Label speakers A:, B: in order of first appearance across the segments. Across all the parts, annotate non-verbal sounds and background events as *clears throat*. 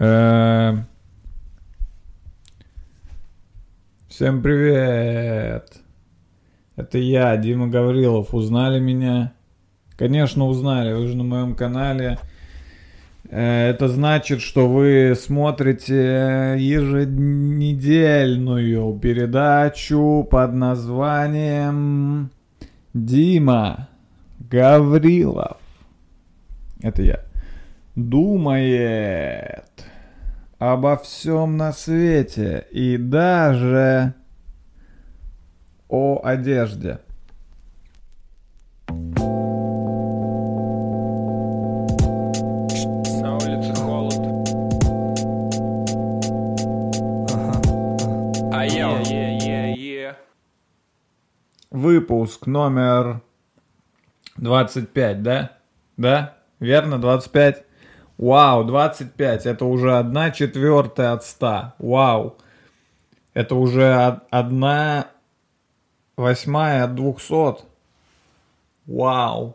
A: Э, Всем привет! Это я, Дима Гаврилов. Узнали меня? Конечно, узнали. Вы же на моем канале. Э, Это значит, что вы смотрите еженедельную передачу под названием Дима Гаврилов. Это я. Думает обо всем на свете и даже о одежде.
B: На улице холод. А я
A: Выпуск номер 25, да? Да? Верно, 25? Вау, 25. Это уже одна четвертая от 100. Вау. Это уже од- одна восьмая от 200. Вау.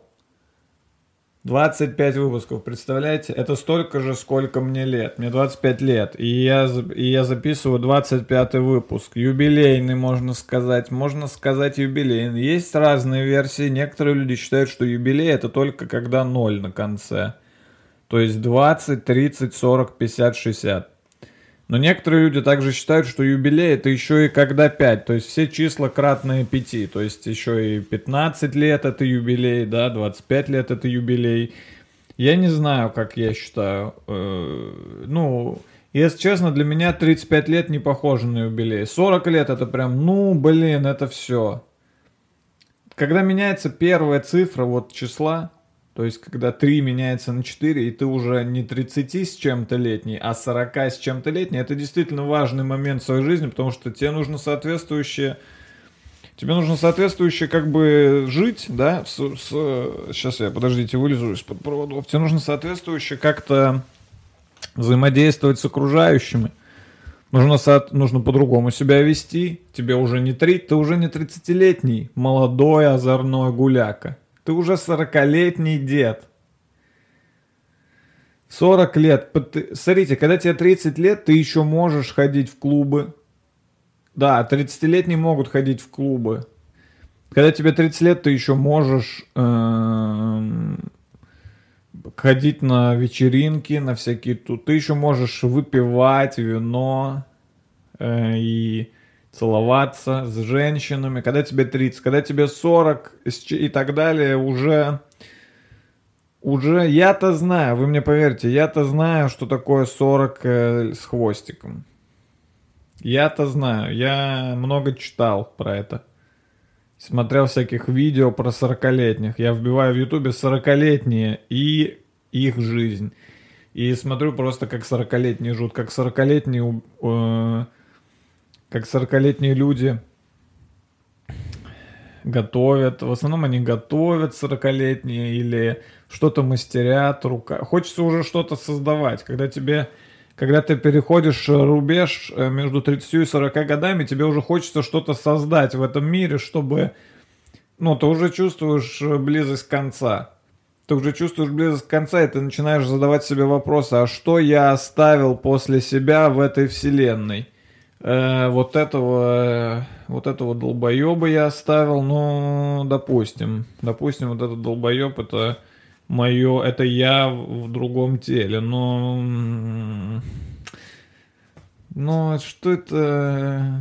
A: 25 выпусков, представляете? Это столько же, сколько мне лет. Мне 25 лет. И я, и я записываю 25 выпуск. Юбилейный, можно сказать. Можно сказать юбилейный. Есть разные версии. Некоторые люди считают, что юбилей это только когда ноль на конце. То есть 20, 30, 40, 50, 60. Но некоторые люди также считают, что юбилей это еще и когда 5. То есть все числа кратные 5. То есть еще и 15 лет это юбилей, да, 25 лет это юбилей. Я не знаю, как я считаю. Э, Ну, если честно, для меня 35 лет не похоже на юбилей. 40 лет это прям, ну, блин, это все. Когда меняется первая цифра вот числа, то есть, когда 3 меняется на 4, и ты уже не 30 с чем-то летний, а 40 с чем-то летний, это действительно важный момент в своей жизни, потому что тебе нужно соответствующее... Тебе нужно соответствующе как бы жить, да, с, с- сейчас я, подождите, вылезу из-под проводов. Тебе нужно соответствующе как-то взаимодействовать с окружающими. Нужно, со- нужно по-другому себя вести. Тебе уже не три, ты уже не 30-летний молодой озорной гуляка. Ты уже 40-летний дед. 40 лет. Смотрите, когда тебе 30 лет, ты еще можешь ходить в клубы. Да, 30-летние могут ходить в клубы. Когда тебе 30 лет, ты еще можешь эм, ходить на вечеринки, на всякие тут. Ты еще можешь выпивать вино э, и целоваться с женщинами. Когда тебе 30, когда тебе 40 с ч- и так далее, уже уже я-то знаю, вы мне поверьте, я-то знаю, что такое 40 э, с хвостиком. Я-то знаю, я много читал про это. Смотрел всяких видео про 40-летних. Я вбиваю в ютубе 40-летние и их жизнь. И смотрю просто, как 40-летние живут, как 40-летние, э, как 40-летние люди готовят. В основном они готовят 40-летние или что-то мастерят рука. Хочется уже что-то создавать. Когда тебе когда ты переходишь рубеж э, между 30 и 40 годами, тебе уже хочется что-то создать в этом мире, чтобы... Ну, ты уже чувствуешь э, близость конца. Ты уже чувствуешь близость конца, и ты начинаешь задавать себе вопросы, а что я оставил после себя в этой вселенной? Э, вот этого, вот этого долбоеба я оставил, ну, допустим. Допустим, вот этот долбоеб это мое, это я в другом теле, но... Но что это?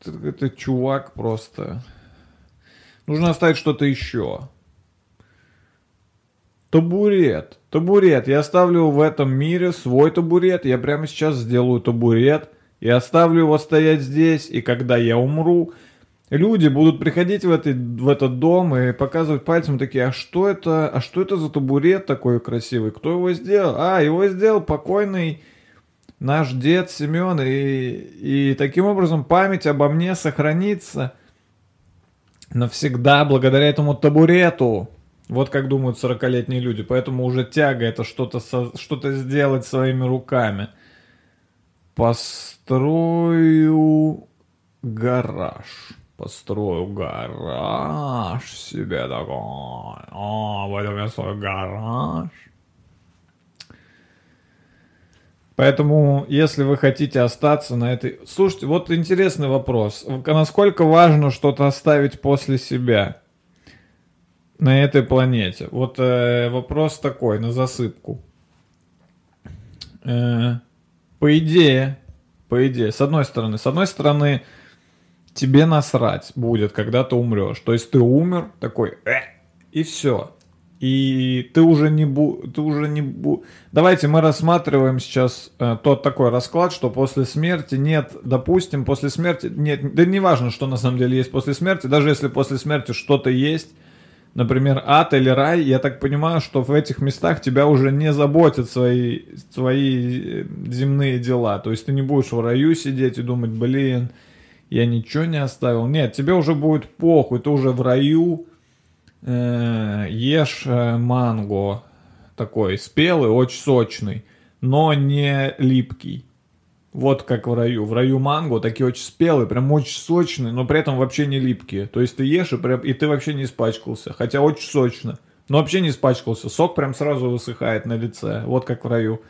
A: Это, это чувак просто. Нужно оставить что-то еще. Табурет. Табурет. Я оставлю в этом мире свой табурет. Я прямо сейчас сделаю табурет. И оставлю его стоять здесь. И когда я умру, люди будут приходить в, этой, в этот дом и показывать пальцем такие, а что это, а что это за табурет такой красивый? Кто его сделал? А, его сделал покойный наш дед Семен. И, и таким образом память обо мне сохранится навсегда благодаря этому табурету. Вот как думают 40-летние люди. Поэтому уже тяга это что-то со- что-то сделать своими руками. Построю гараж. Построю гараж себе такой. О, в этом я свой гараж. Поэтому, если вы хотите остаться на этой... Слушайте, вот интересный вопрос. Насколько важно что-то оставить после себя на этой планете? Вот э, вопрос такой, на засыпку. Э, по идее, по идее, с одной стороны, с одной стороны, тебе насрать будет, когда ты умрешь. То есть ты умер, такой, э, и все. И ты уже не бу... Ты уже не бу... Давайте мы рассматриваем сейчас э, тот такой расклад, что после смерти нет, допустим, после смерти нет, да не важно, что на самом деле есть после смерти, даже если после смерти что-то есть, например, ад или рай, я так понимаю, что в этих местах тебя уже не заботят свои, свои э, земные дела. То есть ты не будешь в раю сидеть и думать, блин, я ничего не оставил. Нет, тебе уже будет похуй, ты уже в раю, э, ешь э, манго такой спелый, очень сочный, но не липкий. Вот как в раю. В раю манго такие очень спелые, прям очень сочные, но при этом вообще не липкие. То есть ты ешь и, прям, и ты вообще не испачкался. Хотя очень сочно. Но вообще не испачкался. Сок прям сразу высыхает на лице. Вот как в раю.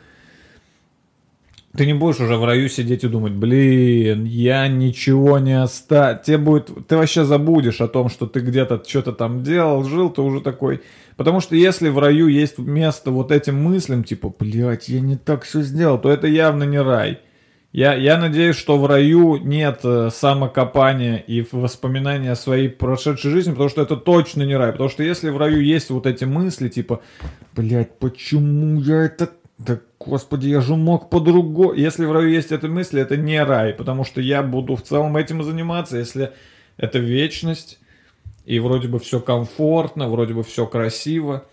A: Ты не будешь уже в раю сидеть и думать, блин, я ничего не оставил. Тебе будет... Ты вообще забудешь о том, что ты где-то что-то там делал, жил, ты уже такой... Потому что если в раю есть место вот этим мыслям, типа, блядь, я не так все сделал, то это явно не рай. Я, я надеюсь, что в раю нет э, самокопания и воспоминания о своей прошедшей жизни, потому что это точно не рай. Потому что если в раю есть вот эти мысли, типа, блядь, почему я это да, господи, я же мог по-другому. Если в раю есть эта мысль, это не рай, потому что я буду в целом этим заниматься, если это вечность, и вроде бы все комфортно, вроде бы все красиво,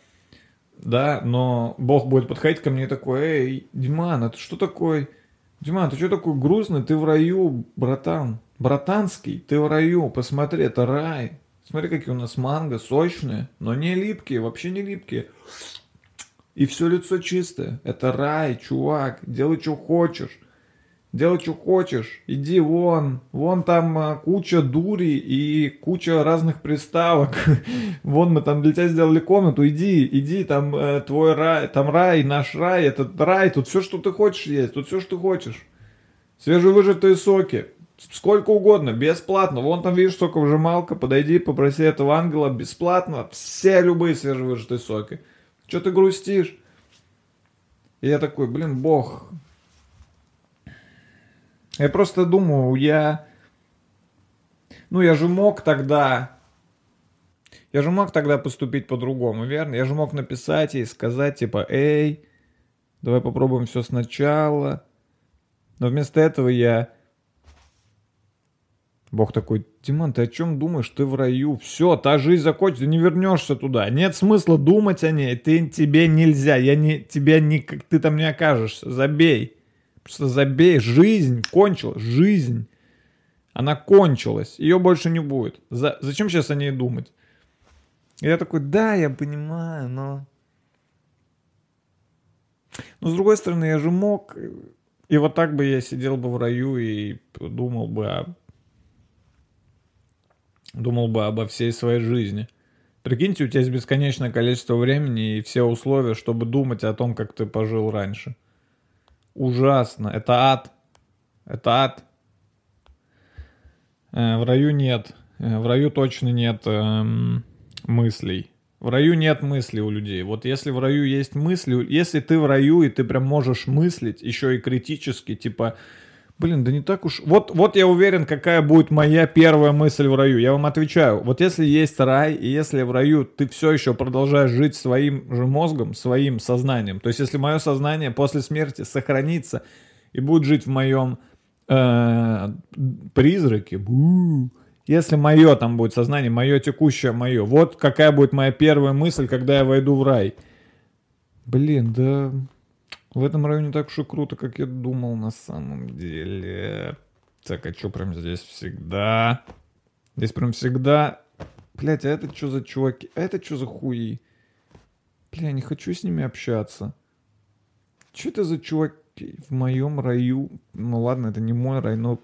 A: да, но Бог будет подходить ко мне такой, эй, Диман, это что такое? Диман, ты что такой грустный? Ты в раю, братан. Братанский, ты в раю, посмотри, это рай. Смотри, какие у нас манго, сочные, но не липкие, вообще не липкие. И все лицо чистое. Это рай, чувак. Делай, что хочешь. Делай, что хочешь. Иди вон. Вон там а, куча дури и куча разных приставок. *laughs* Вон мы там для тебя сделали комнату. Иди, иди, там э, твой рай, там рай, наш рай, этот рай. Тут все, что ты хочешь есть. Тут все, что ты хочешь. Свежевыжатые соки. Сколько угодно, бесплатно. Вон там, видишь, соковыжималка. Подойди, попроси этого ангела бесплатно. Все любые свежевыжатые соки. Что ты грустишь? И я такой, блин, бог. Я просто думаю, я... Ну, я же мог тогда... Я же мог тогда поступить по-другому, верно? Я же мог написать ей, сказать, типа, эй, давай попробуем все сначала. Но вместо этого я Бог такой, Диман, ты о чем думаешь? Ты в раю. Все, та жизнь закончится, не вернешься туда. Нет смысла думать о ней. Ты, тебе нельзя. Я не, тебя не, ты там не окажешься. Забей. Просто забей. Жизнь кончилась. Жизнь. Она кончилась. Ее больше не будет. За, зачем сейчас о ней думать? И я такой, да, я понимаю, но... Но с другой стороны, я же мог... И вот так бы я сидел бы в раю и думал бы о думал бы обо всей своей жизни. Прикиньте, у тебя есть бесконечное количество времени и все условия, чтобы думать о том, как ты пожил раньше. Ужасно. Это ад. Это ад. Э, в раю нет. Э, в раю точно нет эм, мыслей. В раю нет мыслей у людей. Вот если в раю есть мысли, если ты в раю и ты прям можешь мыслить, еще и критически, типа, Блин, да не так уж. Вот, вот я уверен, какая будет моя первая мысль в раю. Я вам отвечаю. Вот если есть рай, и если в раю ты все еще продолжаешь жить своим же мозгом, своим сознанием, то есть если мое сознание после смерти сохранится и будет жить в моем э, призраке, бу, если мое там будет сознание, мое текущее мое, вот какая будет моя первая мысль, когда я войду в рай. Блин, да в этом районе так уж и круто, как я думал на самом деле. Так, а что прям здесь всегда? Здесь прям всегда... Блять, а это что за чуваки? А это что за хуи? Бля, не хочу с ними общаться. Что это за чуваки в моем раю? Ну ладно, это не мой рай, но...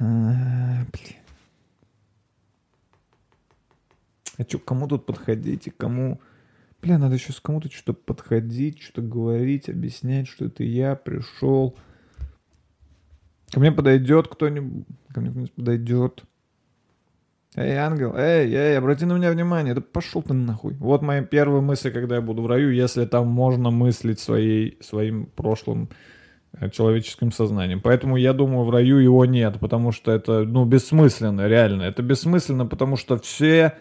A: А, бля. А что, кому тут подходить и кому... Бля, надо сейчас кому-то что-то подходить, что-то говорить, объяснять, что это я пришел. Ко мне подойдет кто-нибудь. Ко мне кто-нибудь подойдет. Эй, ангел, эй, эй, обрати на меня внимание. Да пошел ты нахуй. Вот моя первая мысль, когда я буду в раю, если там можно мыслить своей, своим прошлым э, человеческим сознанием. Поэтому я думаю, в раю его нет, потому что это, ну, бессмысленно, реально. Это бессмысленно, потому что все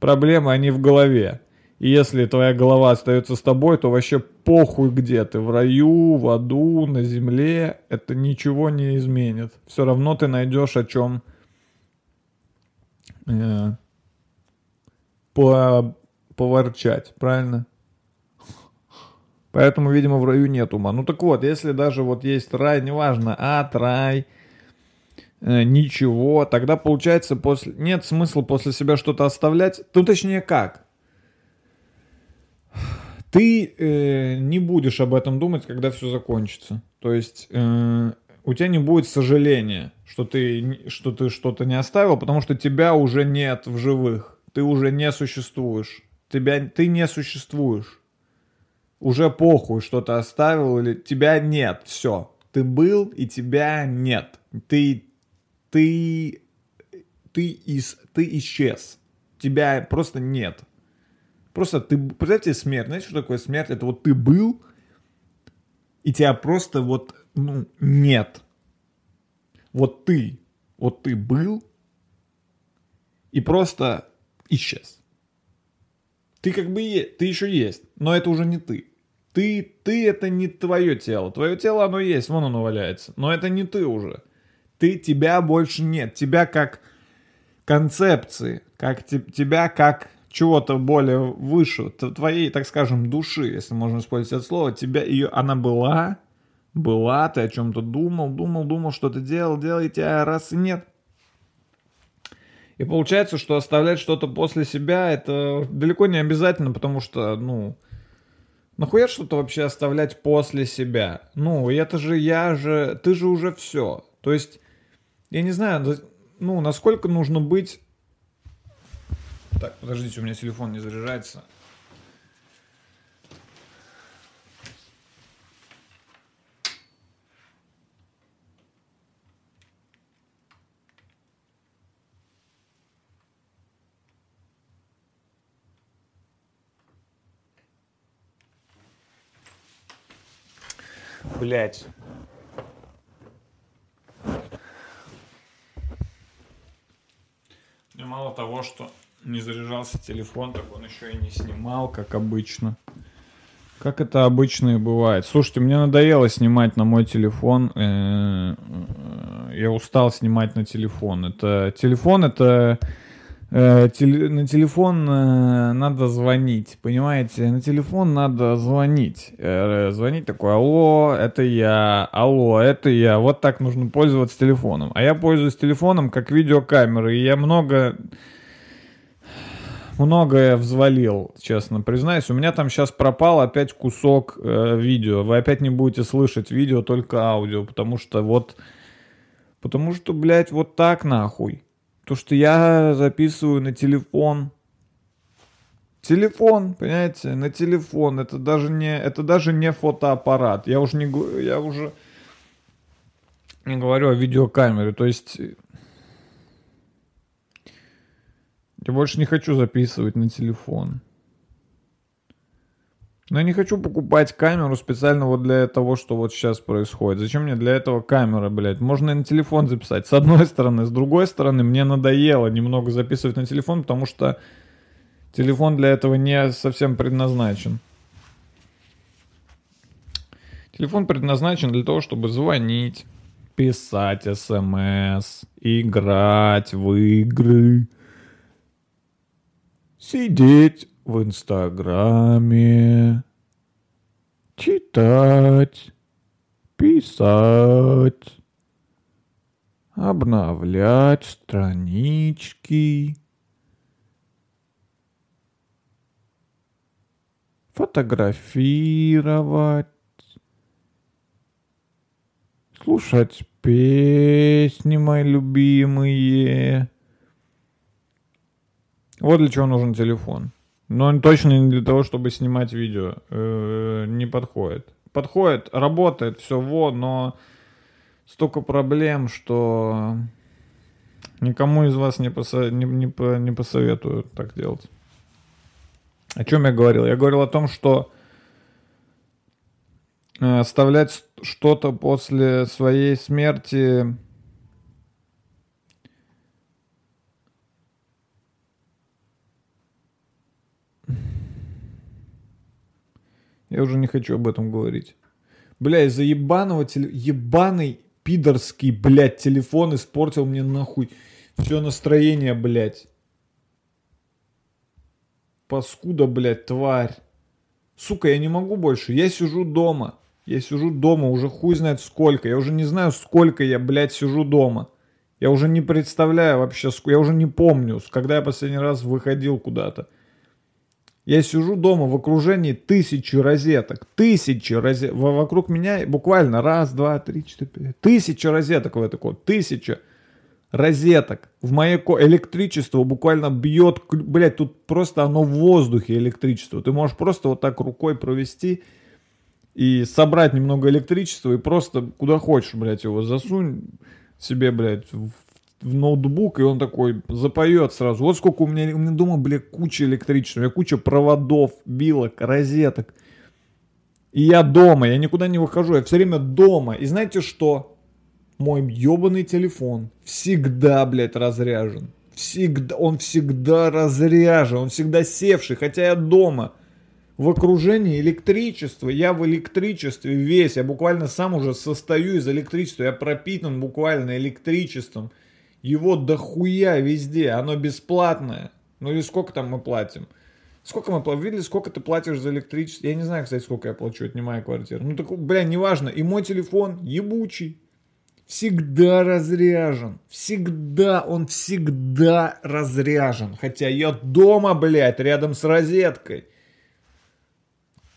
A: проблемы, они в голове. Если твоя голова остается с тобой, то вообще похуй где ты, в раю, в аду, на земле, это ничего не изменит. Все равно ты найдешь о чем э, по, поворчать, правильно? Поэтому, видимо, в раю нет ума. Ну так вот, если даже вот есть рай, неважно, ад, рай, э, ничего, тогда получается после... нет смысла после себя что-то оставлять. Ну точнее как? Ты э, не будешь об этом думать, когда все закончится. То есть э, у тебя не будет сожаления, что ты, что ты что-то не оставил, потому что тебя уже нет в живых. Ты уже не существуешь. Тебя, ты не существуешь. Уже похуй, что ты оставил, или тебя нет. Все. Ты был, и тебя нет. Ты, ты, ты, из, ты исчез. Тебя просто нет. Просто ты, представьте смерть, знаете, что такое смерть? Это вот ты был, и тебя просто вот, ну, нет. Вот ты, вот ты был, и просто исчез. Ты как бы ты еще есть, но это уже не ты. Ты, ты это не твое тело. Твое тело оно есть, вон оно валяется. Но это не ты уже. Ты, тебя больше нет. Тебя как концепции, как тебя как чего-то более выше, твоей, так скажем, души, если можно использовать это слово, тебя, ее, она была, была, ты о чем-то думал, думал, думал, что-то делал, делал, и тебя раз и нет. И получается, что оставлять что-то после себя, это далеко не обязательно, потому что, ну, нахуя что-то вообще оставлять после себя? Ну, это же я же, ты же уже все. То есть, я не знаю, ну, насколько нужно быть так, подождите, у меня телефон не заряжается. Блять. И мало того, что не заряжался телефон, так он еще и не снимал, как обычно. Как это обычно и бывает. Слушайте, мне надоело снимать на мой телефон. Э, э, я устал снимать на телефон. Это телефон, это э, на телефон надо звонить, понимаете? На телефон надо звонить. Звонить такой, алло, это я, алло, это я. Вот так нужно пользоваться телефоном. А я пользуюсь телефоном как видеокамерой, и я много многое взвалил, честно признаюсь. У меня там сейчас пропал опять кусок э, видео. Вы опять не будете слышать видео, только аудио, потому что вот... Потому что, блядь, вот так нахуй. То, что я записываю на телефон. Телефон, понимаете, на телефон. Это даже не, это даже не фотоаппарат. Я уже не, я уже не говорю о видеокамере. То есть Я больше не хочу записывать на телефон. Но я не хочу покупать камеру специально вот для того, что вот сейчас происходит. Зачем мне для этого камера, блядь? Можно и на телефон записать. С одной стороны. С другой стороны, мне надоело немного записывать на телефон, потому что телефон для этого не совсем предназначен. Телефон предназначен для того, чтобы звонить, писать смс, играть в игры сидеть в Инстаграме, читать, писать, обновлять странички, фотографировать, слушать песни мои любимые, вот для чего нужен телефон. Но он точно не для того, чтобы снимать видео. Э, Не подходит. Подходит, работает, все вот, но столько проблем, что никому из вас не, посо- не, не не посоветую так делать. О чем я говорил? Я говорил о том, что э, оставлять что-то после своей смерти Я уже не хочу об этом говорить. Бля, из-за ебаного теле... Ебаный пидорский, блядь, телефон испортил мне нахуй все настроение, блядь. Паскуда, блядь, тварь. Сука, я не могу больше. Я сижу дома. Я сижу дома уже хуй знает сколько. Я уже не знаю, сколько я, блядь, сижу дома. Я уже не представляю вообще, я уже не помню, когда я последний раз выходил куда-то. Я сижу дома в окружении тысячи розеток. Тысячи розеток. Вокруг меня буквально раз, два, три, четыре, пять. Тысяча розеток в этой комнате. Тысяча розеток. В моей ко... электричество буквально бьет. Блядь, тут просто оно в воздухе электричество. Ты можешь просто вот так рукой провести и собрать немного электричества и просто куда хочешь, блядь, его засунь себе, блядь, в, в ноутбук, и он такой запоет сразу. Вот сколько у меня, у меня дома, блядь, куча электричества, у меня куча проводов, билок, розеток. И я дома, я никуда не выхожу, я все время дома. И знаете что? Мой ебаный телефон всегда, блядь, разряжен. Всегда, он всегда разряжен, он всегда севший, хотя я дома. В окружении электричества, я в электричестве весь, я буквально сам уже состою из электричества, я пропитан буквально электричеством. Его дохуя везде, оно бесплатное. Ну или сколько там мы платим? Сколько мы платим? Видели, сколько ты платишь за электричество? Я не знаю, кстати, сколько я плачу, моя квартира. Ну так, бля, неважно. И мой телефон ебучий. Всегда разряжен. Всегда, он всегда разряжен. Хотя я дома, блядь, рядом с розеткой.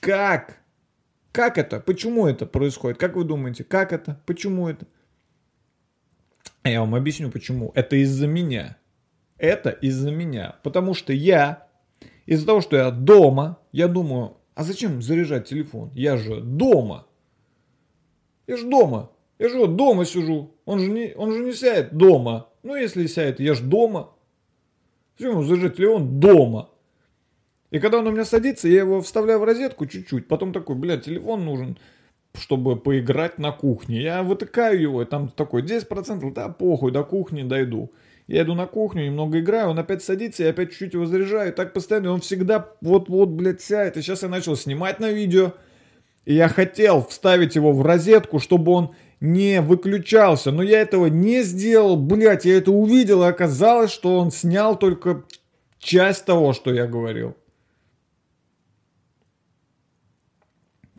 A: Как? Как это? Почему это происходит? Как вы думаете? Как это? Почему это? Я вам объясню почему. Это из-за меня. Это из-за меня. Потому что я, из-за того, что я дома, я думаю, а зачем заряжать телефон? Я же дома. Я же дома. Я же вот дома сижу. Он же не, он же не сядет дома. Ну, если сядет, я же дома. Зачем ему заряжать телефон дома? И когда он у меня садится, я его вставляю в розетку чуть-чуть. Потом такой, блядь, телефон нужен, чтобы поиграть на кухне. Я вытыкаю его, и там такой 10%, да похуй, до кухни дойду. Я иду на кухню, немного играю, он опять садится, я опять чуть-чуть его заряжаю. И так постоянно, и он всегда вот-вот, блядь, сядет. И сейчас я начал снимать на видео. И я хотел вставить его в розетку, чтобы он не выключался. Но я этого не сделал, блядь, я это увидел, и оказалось, что он снял только часть того, что я говорил.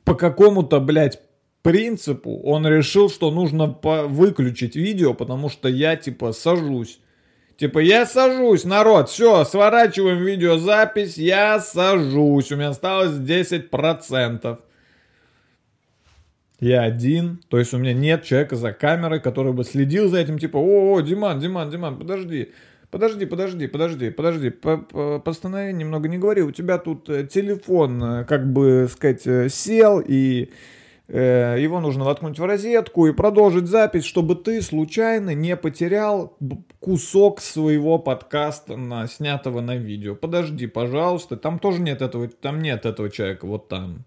A: по какому-то, блядь, принципу он решил, что нужно выключить видео, потому что я, типа, сажусь. Типа, я сажусь, народ, все, сворачиваем видеозапись, я сажусь, у меня осталось 10%. Я один, то есть у меня нет человека за камерой, который бы следил за этим, типа, о, о Диман, Диман, Диман, подожди, подожди, подожди, подожди, подожди, по- по- постанови немного, не говори, у тебя тут э, телефон, э, как бы сказать, э, сел, и его нужно воткнуть в розетку и продолжить запись, чтобы ты случайно не потерял кусок своего подкаста, на, снятого на видео. Подожди, пожалуйста, там тоже нет этого, там нет этого человека, вот там.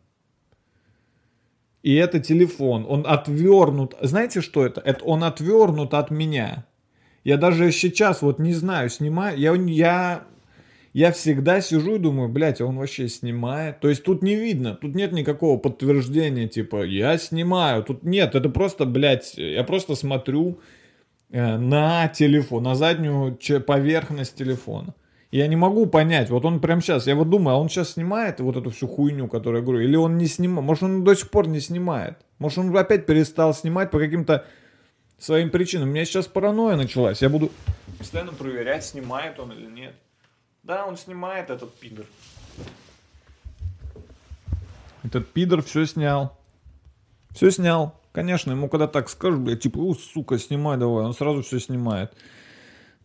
A: И это телефон, он отвернут. Знаете, что это? Это он отвернут от меня. Я даже сейчас вот не знаю, снимаю. Я, я, я всегда сижу и думаю, блядь, он вообще снимает. То есть тут не видно, тут нет никакого подтверждения, типа, я снимаю. Тут нет, это просто, блядь, я просто смотрю э, на телефон, на заднюю поверхность телефона. Я не могу понять, вот он прям сейчас, я вот думаю, а он сейчас снимает вот эту всю хуйню, которую я говорю, или он не снимает, может он до сих пор не снимает, может он опять перестал снимать по каким-то своим причинам. У меня сейчас паранойя началась, я буду постоянно проверять, снимает он или нет. Да, он снимает этот пидор. Этот пидор все снял. Все снял. Конечно, ему когда так скажешь, блядь, типа, у, сука, снимай давай, он сразу все снимает.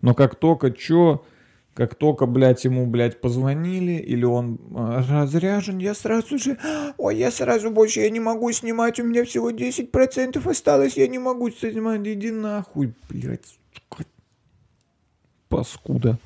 A: Но как только чё, Как только, блядь, ему, блядь, позвонили, или он э, разряжен, я сразу же, ой, я сразу больше, я не могу снимать, у меня всего 10% осталось, я не могу снимать, иди нахуй, блядь, сука. Паскуда.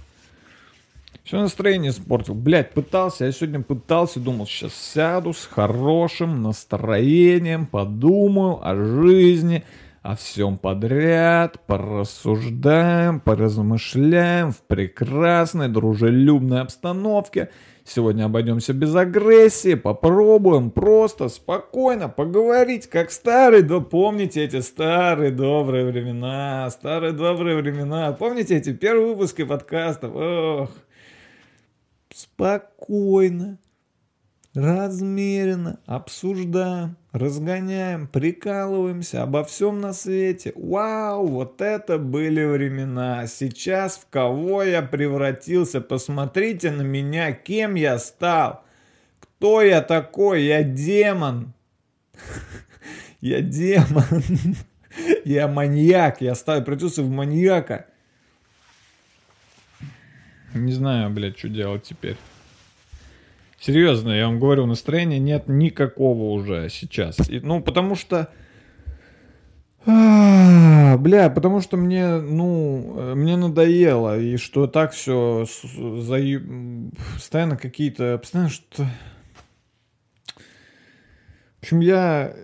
A: Все настроение испортил. Блядь, пытался, я сегодня пытался, думал, сейчас сяду с хорошим настроением, подумаю о жизни, о всем подряд, порассуждаем, поразмышляем в прекрасной, дружелюбной обстановке. Сегодня обойдемся без агрессии, попробуем просто спокойно поговорить, как старые, да помните эти старые добрые времена, старые добрые времена, помните эти первые выпуски подкастов, ох, спокойно, размеренно обсуждаем, разгоняем, прикалываемся обо всем на свете. Вау, вот это были времена. Сейчас в кого я превратился? Посмотрите на меня, кем я стал. Кто я такой? Я демон. *laughs* Я демон. *laughs* Я маньяк. Я стал превратился в маньяка. Не знаю, блядь, что делать теперь. Серьезно, я вам говорю, настроения нет никакого уже сейчас. И, ну, потому что... А, бля, потому что мне, ну, э, мне надоело, и что так все за... постоянно какие-то, постоянно что... В общем, я,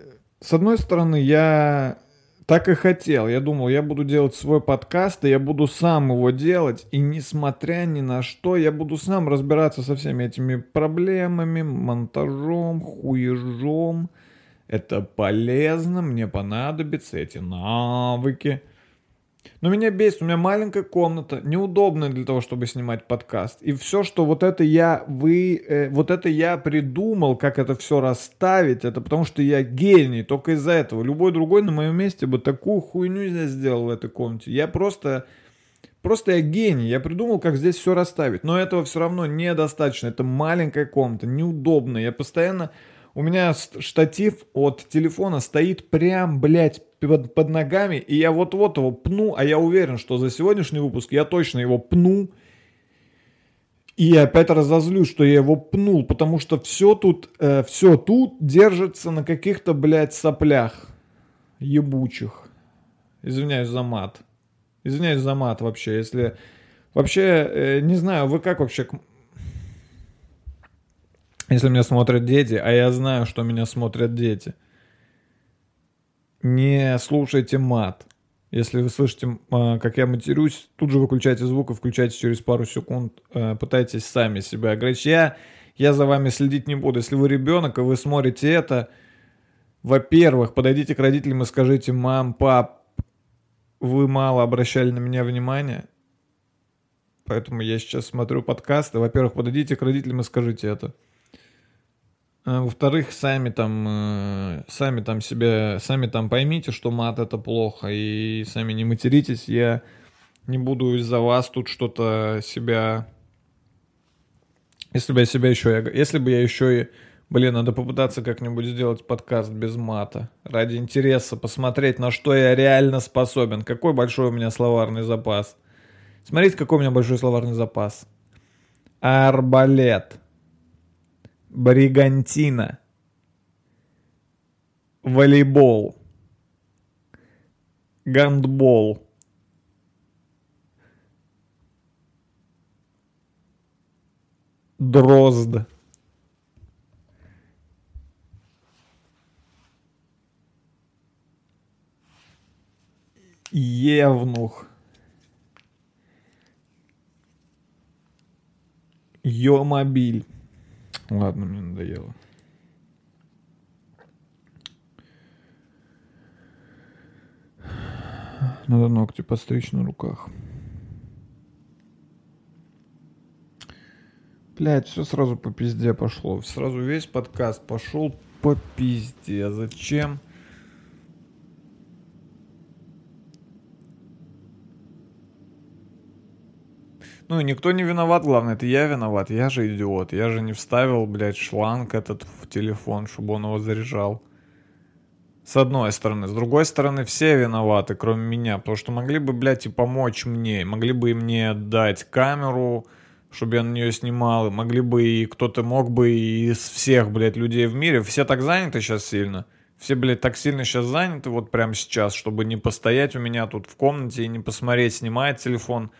A: с одной стороны, я так и хотел. Я думал, я буду делать свой подкаст, и я буду сам его делать. И несмотря ни на что, я буду сам разбираться со всеми этими проблемами, монтажом, хуежом. Это полезно, мне понадобятся эти навыки. Но меня бесит, у меня маленькая комната, неудобная для того, чтобы снимать подкаст. И все, что вот это я, вы, э, вот это я придумал, как это все расставить, это потому что я гений, только из-за этого. Любой другой на моем месте бы такую хуйню здесь сделал в этой комнате. Я просто, просто я гений, я придумал, как здесь все расставить. Но этого все равно недостаточно, это маленькая комната, неудобная. Я постоянно, у меня штатив от телефона стоит прям, блядь, под, под ногами, и я вот-вот его пну, а я уверен, что за сегодняшний выпуск я точно его пну, и опять разозлюсь, что я его пнул, потому что все тут, э, все тут держится на каких-то, блядь, соплях ебучих. Извиняюсь за мат. Извиняюсь за мат вообще, если... Вообще, э, не знаю, вы как вообще... Если меня смотрят дети, а я знаю, что меня смотрят дети – не слушайте мат. Если вы слышите, а, как я матерюсь, тут же выключайте звук и включайте через пару секунд. Э, пытайтесь сами себя ограничить. Я, я за вами следить не буду. Если вы ребенок, и вы смотрите это, во-первых, подойдите к родителям и скажите, мам, пап, вы мало обращали на меня внимания, поэтому я сейчас смотрю подкасты. Во-первых, подойдите к родителям и скажите это. А, во-вторых, сами там, э, сами там себя, сами там поймите, что мат это плохо, и сами не материтесь. Я не буду из-за вас тут что-то себя... Если бы я себя еще... Если бы я еще и... Блин, надо попытаться как-нибудь сделать подкаст без мата. Ради интереса посмотреть, на что я реально способен. Какой большой у меня словарный запас. Смотрите, какой у меня большой словарный запас. Арбалет бригантина, волейбол, гандбол, дрозд, евнух, Йомобиль. Ладно, мне надоело. Надо ногти постричь на руках. Блять, все сразу по пизде пошло. Сразу весь подкаст пошел по пизде. Зачем? Ну, никто не виноват, главное, это я виноват. Я же идиот. Я же не вставил, блядь, шланг этот в телефон, чтобы он его заряжал. С одной стороны. С другой стороны, все виноваты, кроме меня. Потому что могли бы, блядь, и помочь мне. Могли бы и мне дать камеру, чтобы я на нее снимал. И могли бы и кто-то мог бы и из всех, блядь, людей в мире. Все так заняты сейчас сильно. Все, блядь, так сильно сейчас заняты вот прямо сейчас, чтобы не постоять у меня тут в комнате и не посмотреть, снимает телефон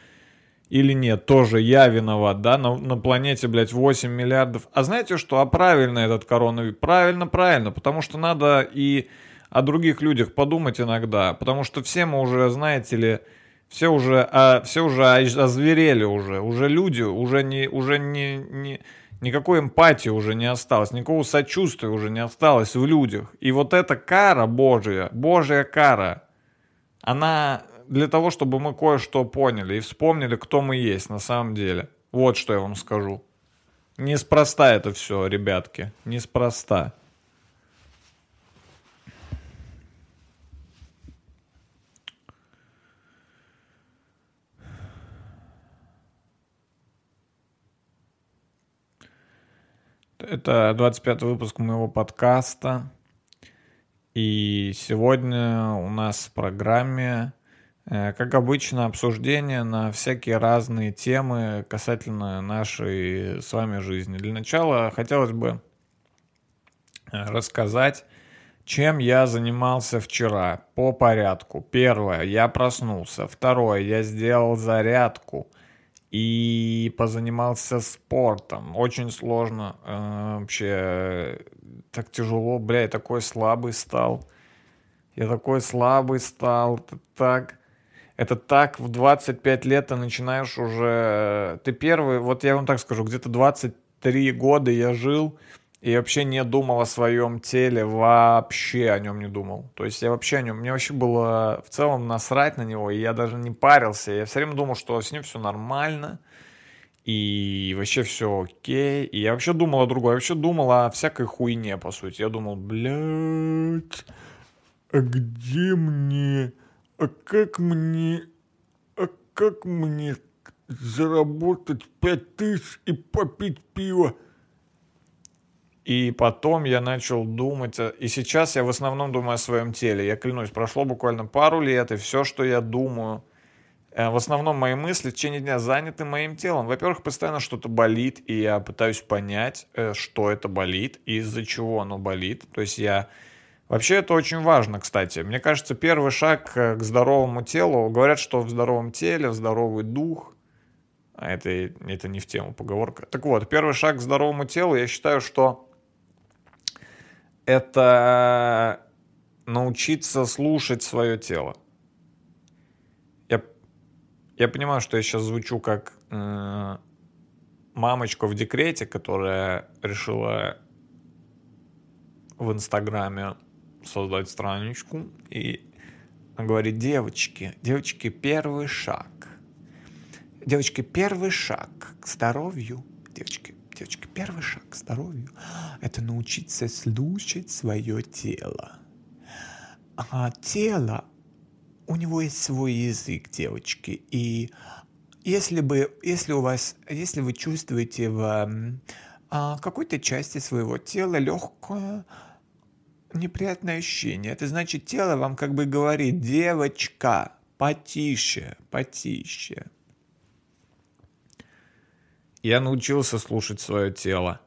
A: или нет. Тоже я виноват, да? На, на планете, блядь, 8 миллиардов. А знаете что? А правильно этот коронавирус? Правильно, правильно. Потому что надо и о других людях подумать иногда, потому что все мы уже, знаете ли, все уже, а, все уже озверели уже, уже люди, уже не, уже не, не, никакой эмпатии уже не осталось, никакого сочувствия уже не осталось в людях. И вот эта кара Божья, Божья кара, она для того, чтобы мы кое-что поняли и вспомнили, кто мы есть на самом деле. Вот что я вам скажу. Неспроста это все, ребятки, неспроста. Это 25 выпуск моего подкаста. И сегодня у нас в программе, как обычно, обсуждение на всякие разные темы касательно нашей с вами жизни. Для начала хотелось бы э, рассказать, чем я занимался вчера по порядку. Первое, я проснулся. Второе, я сделал зарядку и позанимался спортом. Очень сложно. Э, вообще так тяжело. Бля, я такой слабый стал. Я такой слабый стал. Так... Это так, в 25 лет ты начинаешь уже... Ты первый, вот я вам так скажу, где-то 23 года я жил и вообще не думал о своем теле, вообще о нем не думал. То есть я вообще о нем, мне вообще было в целом насрать на него, и я даже не парился. Я все время думал, что с ним все нормально, и вообще все окей. И я вообще думал о другой, я вообще думал о всякой хуйне, по сути. Я думал, блядь, а где мне, а как мне, а как мне заработать пять тысяч и попить пиво? И потом я начал думать, и сейчас я в основном думаю о своем теле. Я клянусь, прошло буквально пару лет, и все, что я думаю, э, в основном мои мысли в течение дня заняты моим телом. Во-первых, постоянно что-то болит, и я пытаюсь понять, э, что это болит, из-за чего оно болит. То есть я... Вообще это очень важно, кстати. Мне кажется, первый шаг э, к здоровому телу, говорят, что в здоровом теле, в здоровый дух, а это, это не в тему поговорка. Так вот, первый шаг к здоровому телу, я считаю, что это научиться слушать свое тело. Я, я понимаю, что я сейчас звучу как э, мамочка в декрете, которая решила в Инстаграме создать страничку и говорит, девочки, девочки, первый шаг. Девочки, первый шаг к здоровью. Девочки, Девочки, первый шаг к здоровью – это научиться слушать свое тело. А тело, у него есть свой язык, девочки, и если бы, если у вас, если вы чувствуете в а, какой-то части своего тела легкое неприятное ощущение, это значит тело вам как бы говорит, девочка, потише, потише. Я научился слушать свое тело.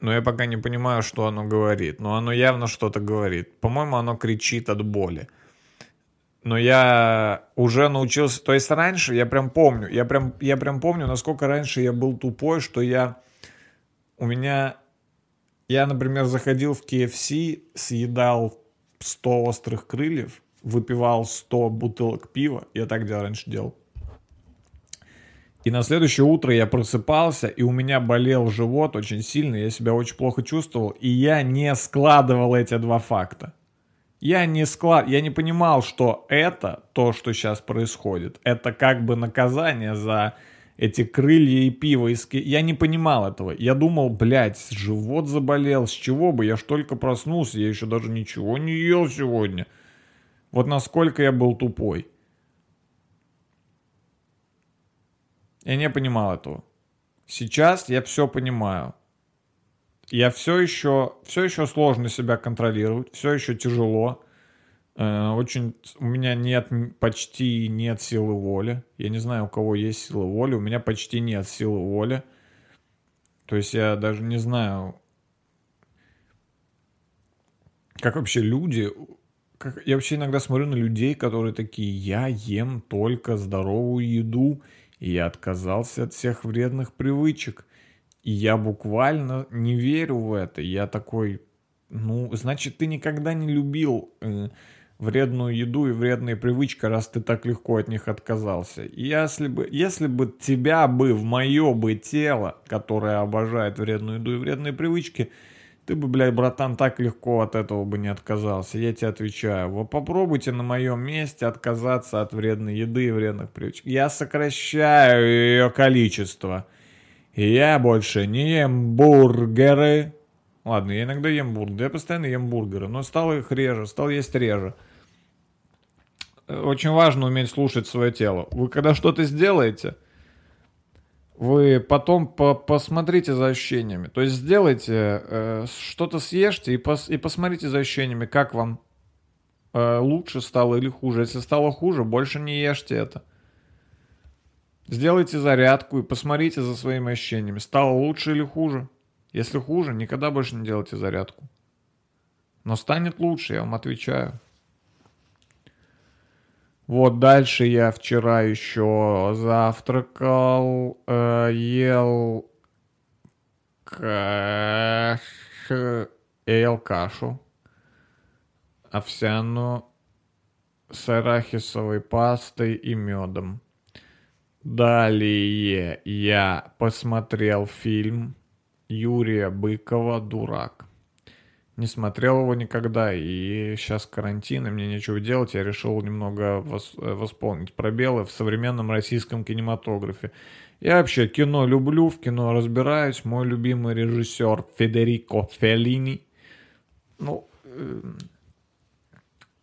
A: Но я пока не понимаю, что оно говорит. Но оно явно что-то говорит. По-моему, оно кричит от боли. Но я уже научился... То есть раньше я прям помню. Я прям, я прям помню, насколько раньше я был тупой, что я... У меня... Я, например, заходил в KFC, съедал 100 острых крыльев, выпивал 100 бутылок пива. Я так раньше делал. И на следующее утро я просыпался, и у меня болел живот очень сильно, я себя очень плохо чувствовал, и я не складывал эти два факта. Я не склад... я не понимал, что это, то, что сейчас происходит, это как бы наказание за эти крылья и пиво. Из... Я не понимал этого. Я думал, блядь, живот заболел, с чего бы, я ж только проснулся, я еще даже ничего не ел сегодня. Вот насколько я был тупой. Я не понимал этого. Сейчас я все понимаю. я все еще, все еще сложно себя контролировать, все еще тяжело. Э, Очень, у меня нет, почти нет силы воли. Я не знаю, у кого есть сила воли, у меня почти нет силы воли. То есть я даже не знаю, как вообще люди... Как, я вообще иногда смотрю на людей, которые такие, я ем только здоровую еду, и я отказался от всех вредных привычек. И я буквально не верю в это. Я такой, ну, значит, ты никогда не любил э, вредную еду и вредные привычки, раз ты так легко от них отказался. Если бы, если бы тебя бы в мое бы тело, которое обожает вредную еду и вредные привычки, ты бы, блядь, братан, так легко от этого бы не отказался. Я тебе отвечаю. Вы попробуйте на моем месте отказаться от вредной еды и вредных привычек. Я сокращаю ее количество. Я больше не ем бургеры. Ладно, я иногда ем бургеры. Я постоянно ем бургеры, но стал их реже, стал есть реже. Очень важно уметь слушать свое тело. Вы когда что-то сделаете, вы потом по посмотрите за ощущениями. То есть сделайте, э, что-то съешьте и, пос и посмотрите за ощущениями, как вам э, лучше стало или хуже. Если стало хуже, больше не ешьте это. Сделайте зарядку и посмотрите за своими ощущениями. Стало лучше или хуже? Если хуже, никогда больше не делайте зарядку. Но станет лучше, я вам отвечаю. Вот дальше я вчера еще завтракал, э, ел каш... ел кашу овсяную с арахисовой пастой и медом. Далее я посмотрел фильм Юрия Быкова «Дурак». Не смотрел его никогда, и сейчас карантин, и мне нечего делать, я решил немного вос- э, восполнить пробелы в современном российском кинематографе. Я вообще кино люблю, в кино разбираюсь. Мой любимый режиссер Федерико Феллини. Ну, эм,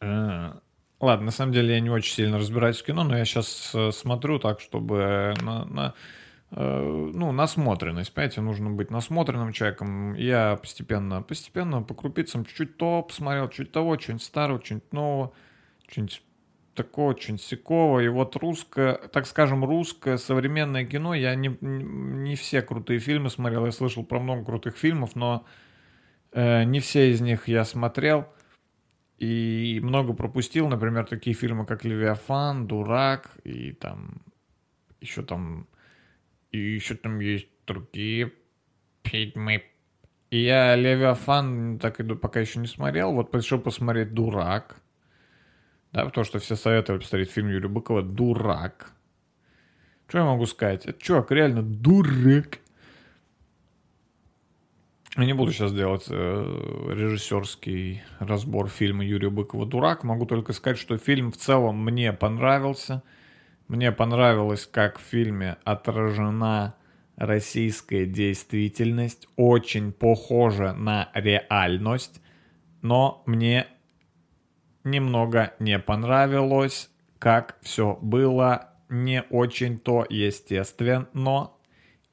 A: э, ладно, на самом деле я не очень сильно разбираюсь в кино, но я сейчас смотрю так, чтобы на, на, э, ну, насмотренность, понимаете, нужно быть насмотренным человеком. Я постепенно, постепенно по крупицам чуть-чуть то посмотрел, чуть того, что-нибудь старого, что-нибудь нового, что-нибудь такого, что-нибудь сякого. И вот русское, так скажем, русское современное кино, я не, не все крутые фильмы смотрел, я слышал про много крутых фильмов, но э, не все из них я смотрел. И много пропустил, например, такие фильмы, как «Левиафан», «Дурак», и там еще там и еще там есть другие фильмы. И я Левиафан так иду, пока еще не смотрел. Вот решил посмотреть «Дурак». Да, потому что все советовали посмотреть фильм Юрия Быкова «Дурак». Что я могу сказать? Это чувак реально дурак. Я не буду сейчас делать э, режиссерский разбор фильма Юрия Быкова «Дурак». Могу только сказать, что фильм в целом мне понравился. Мне понравилось, как в фильме отражена российская действительность. Очень похоже на реальность. Но мне немного не понравилось, как все было не очень-то естественно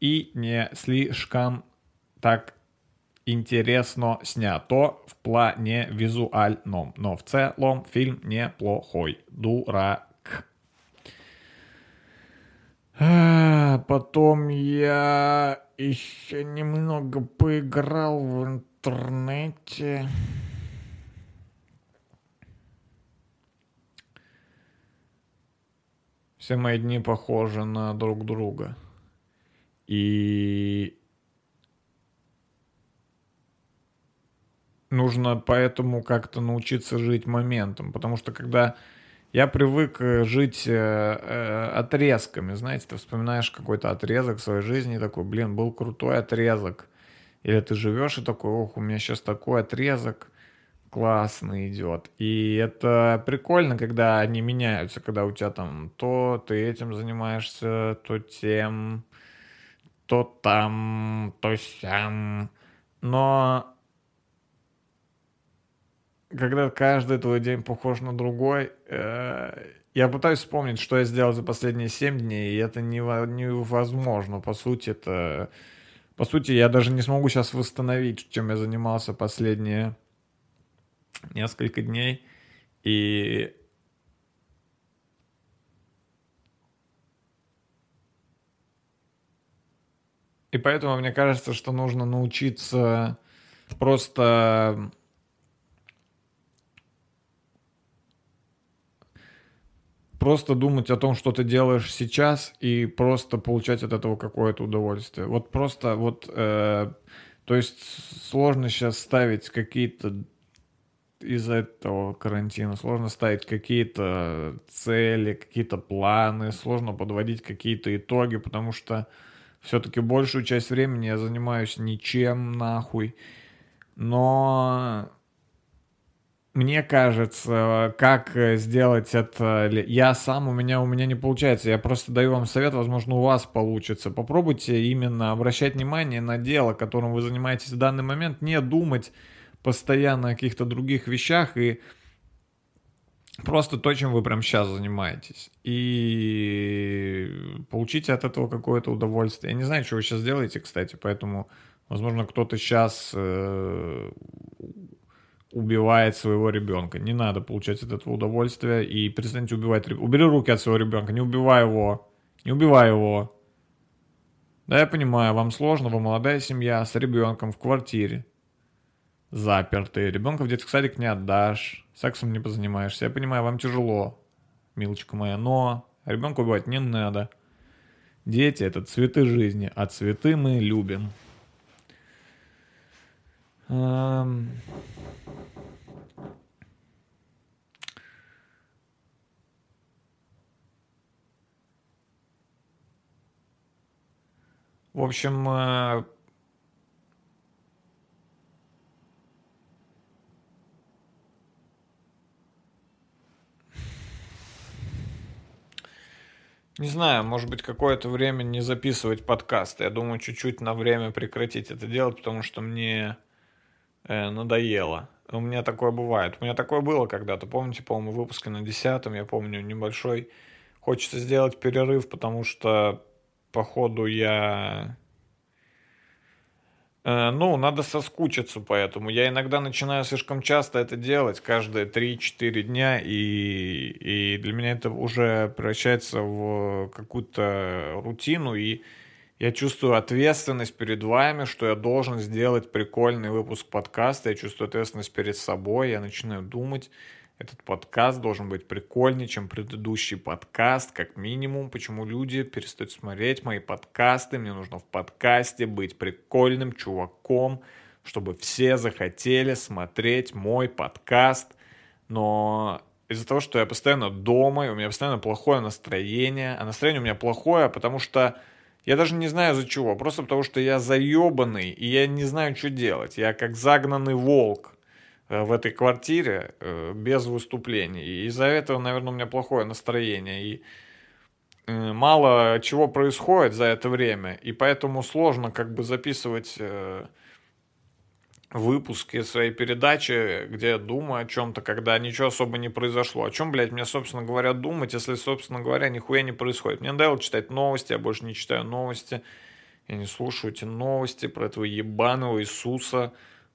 A: и не слишком так интересно снято в плане визуальном. Но в целом фильм неплохой. Дурак. А, Потом я еще немного поиграл в интернете. Все мои дни похожи на друг друга. И нужно поэтому как-то научиться жить моментом. Потому что когда я привык э, жить э, э, отрезками, знаете, ты вспоминаешь какой-то отрезок своей жизни такой, блин, был крутой отрезок. Или ты живешь и такой, ох, у меня сейчас такой отрезок классно идет. И это прикольно, когда они меняются, когда у тебя там то ты этим занимаешься, то тем, то там, то сям. Но когда каждый твой день похож на другой, э, я пытаюсь вспомнить, что я сделал за последние 7 дней, и это нево- невозможно. По сути, это По сути, я даже не смогу сейчас восстановить, чем я занимался последние несколько дней. И И поэтому мне кажется, что нужно научиться просто просто думать о том, что ты делаешь сейчас, и просто получать от этого какое-то удовольствие. Вот просто вот, э, то есть сложно сейчас ставить какие-то из-за этого карантина, сложно ставить какие-то цели, какие-то планы, сложно подводить какие-то итоги, потому что все-таки большую часть времени я занимаюсь ничем нахуй. Но мне кажется, как сделать это, я сам, у меня, у меня не получается, я просто даю вам совет, возможно, у вас получится. Попробуйте именно обращать внимание на дело, которым вы занимаетесь в данный момент, не думать постоянно о каких-то других вещах и просто то, чем вы прямо сейчас занимаетесь. И получите от этого какое-то удовольствие. Я не знаю, что вы сейчас делаете, кстати, поэтому, возможно, кто-то сейчас э, убивает своего ребенка. Не надо получать от этого удовольствие и перестаньте убивать ребенка. Убери руки от своего ребенка, не убивай его. Не убивай его. Да, я понимаю, вам сложно, вы молодая семья с ребенком в квартире. Запертые. Ребенка в детский садик не отдашь сексом не позанимаешься. Я понимаю, вам тяжело, милочка моя, но ребенка убивать не надо. Дети — это цветы жизни, а цветы мы любим. В общем, э, Не знаю, может быть, какое-то время не записывать подкаст. Я думаю, чуть-чуть на время прекратить это делать, потому что мне э, надоело. У меня такое бывает. У меня такое было когда-то. Помните, по-моему, выпуске на десятом, я помню, небольшой. Хочется сделать перерыв, потому что, походу, я Э, ну, надо соскучиться поэтому. Я иногда начинаю слишком часто это делать, каждые 3-4 дня, и, и для меня это уже превращается в какую-то рутину, и я чувствую ответственность перед вами, что я должен сделать прикольный выпуск подкаста, я чувствую ответственность перед собой, я начинаю думать, этот подкаст должен быть прикольнее, чем предыдущий подкаст, как минимум. Почему люди перестают смотреть мои подкасты? Мне нужно в подкасте быть прикольным чуваком, чтобы все захотели смотреть мой подкаст. Но из-за того, что я постоянно дома, и у меня постоянно плохое настроение, а настроение у меня плохое, потому что я даже не знаю за чего, просто потому что я заебанный, и я не знаю, что делать. Я как загнанный волк. Э, в этой квартире э, без выступлений. И из-за этого, наверное, у меня плохое настроение. И э, мало чего происходит за это время. И поэтому сложно как бы записывать выпуски своей передачи, где я думаю о чем-то, когда ничего особо не произошло. О чем, блядь, мне, собственно говоря, думать, если, собственно говоря, нихуя не происходит. Мне надоело читать новости, я больше не читаю новости. Я не слушаю эти новости про этого ебаного Иисуса,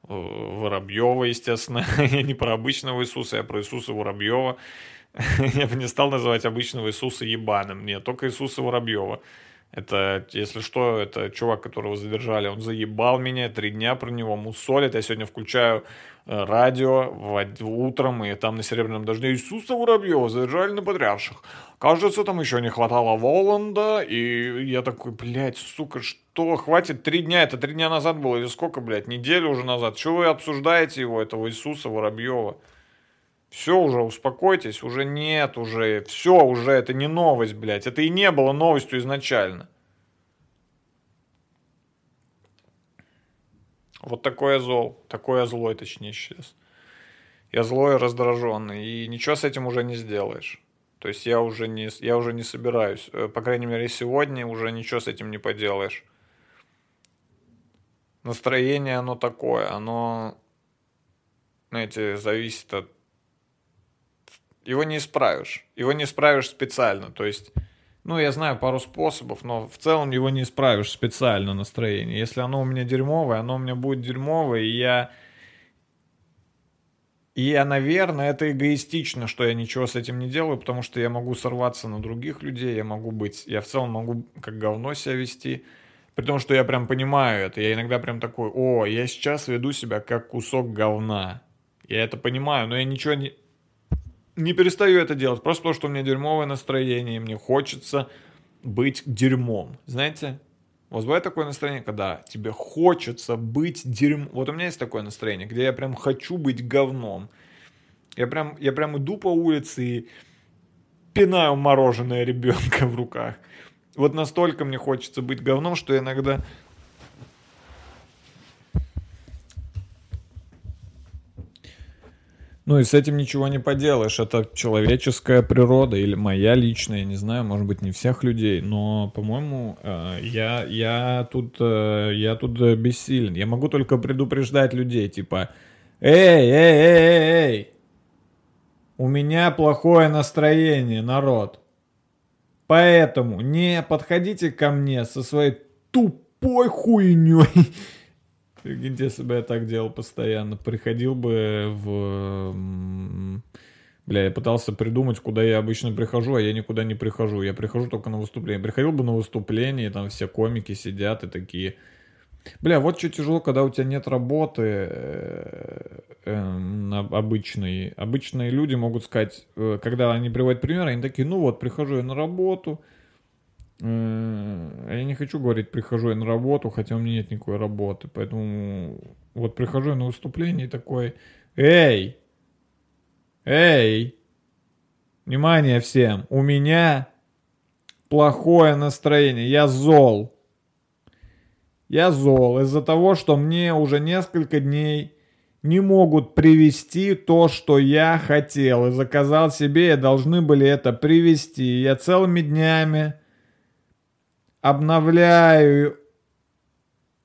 A: Э, Воробьева, естественно. *laughs* я не про обычного Иисуса, я про Иисуса Воробьева. *laughs* я бы не стал называть обычного Иисуса ебаным. Нет, только Иисуса Воробьева. Это, если что, это чувак, которого задержали, он заебал меня, три дня про него мусолит. Я сегодня включаю э, радио в, утром, и там на Серебряном дожде Иисуса Воробьева задержали на Патриарших. Кажется, там еще не хватало Воланда, и я такой, блядь, сука, что, хватит, три дня, это три дня назад было, или сколько, блядь, неделю уже назад. Чего вы обсуждаете его, этого Иисуса Воробьева? Все уже, успокойтесь, уже нет, уже, все уже, это не новость, блядь. Это и не было новостью изначально. Вот такой я зол, такой я злой, точнее, сейчас. Я злой и раздраженный, и ничего с этим уже не сделаешь. То есть я уже не, я уже не собираюсь. Э, по крайней мере, сегодня уже ничего с этим не поделаешь. Настроение, оно такое, оно, знаете, зависит от его не исправишь. Его не исправишь специально. То есть, Ну, я знаю пару способов, но в целом его не исправишь специально настроение. Если оно у меня дерьмовое, оно у меня будет дерьмовое, и я... И я, наверное, это эгоистично, что я ничего с этим не делаю, потому что я могу сорваться на других людей, я могу быть... Я в целом могу как говно себя вести, при том, что я прям понимаю это. Я иногда прям такой, о, я сейчас веду себя как кусок говна. Я это понимаю, но я ничего не не перестаю это делать, просто потому что у меня дерьмовое настроение, и мне хочется быть дерьмом. Знаете, у вас бывает такое настроение, когда тебе хочется быть дерьмом. Вот у меня есть такое настроение, где я прям хочу быть говном. Я прям, я прям иду по улице и пинаю мороженое ребенка в руках. Вот настолько мне хочется быть говном, что иногда Ну и с этим ничего не поделаешь. Это человеческая природа или моя личная, я не знаю, может быть, не всех людей, но, по-моему, э, я, я, тут, э, я тут бессилен. Я могу только предупреждать людей, типа, эй, эй, эй, эй, у меня плохое настроение, народ. Поэтому не подходите ко мне со своей тупой хуйней *laughs* если бы я так делал постоянно. Приходил бы в... Бля, я пытался придумать, куда я обычно прихожу, а я никуда не прихожу. Я прихожу только на выступление. Приходил бы на выступление, там все комики сидят и такие... Бля, вот что тяжело, когда у тебя нет работы э, э, обычной. Обычные люди могут сказать, э, когда они приводят пример, они такие, ну вот, прихожу я на работу, я не хочу говорить, прихожу я на работу, хотя у меня нет никакой работы. Поэтому вот прихожу я на выступление и такой, эй, эй, внимание всем, у меня плохое настроение, я зол. Я зол из-за того, что мне уже несколько дней не могут привести то, что я хотел и заказал себе, и должны были это привести. Я целыми днями обновляю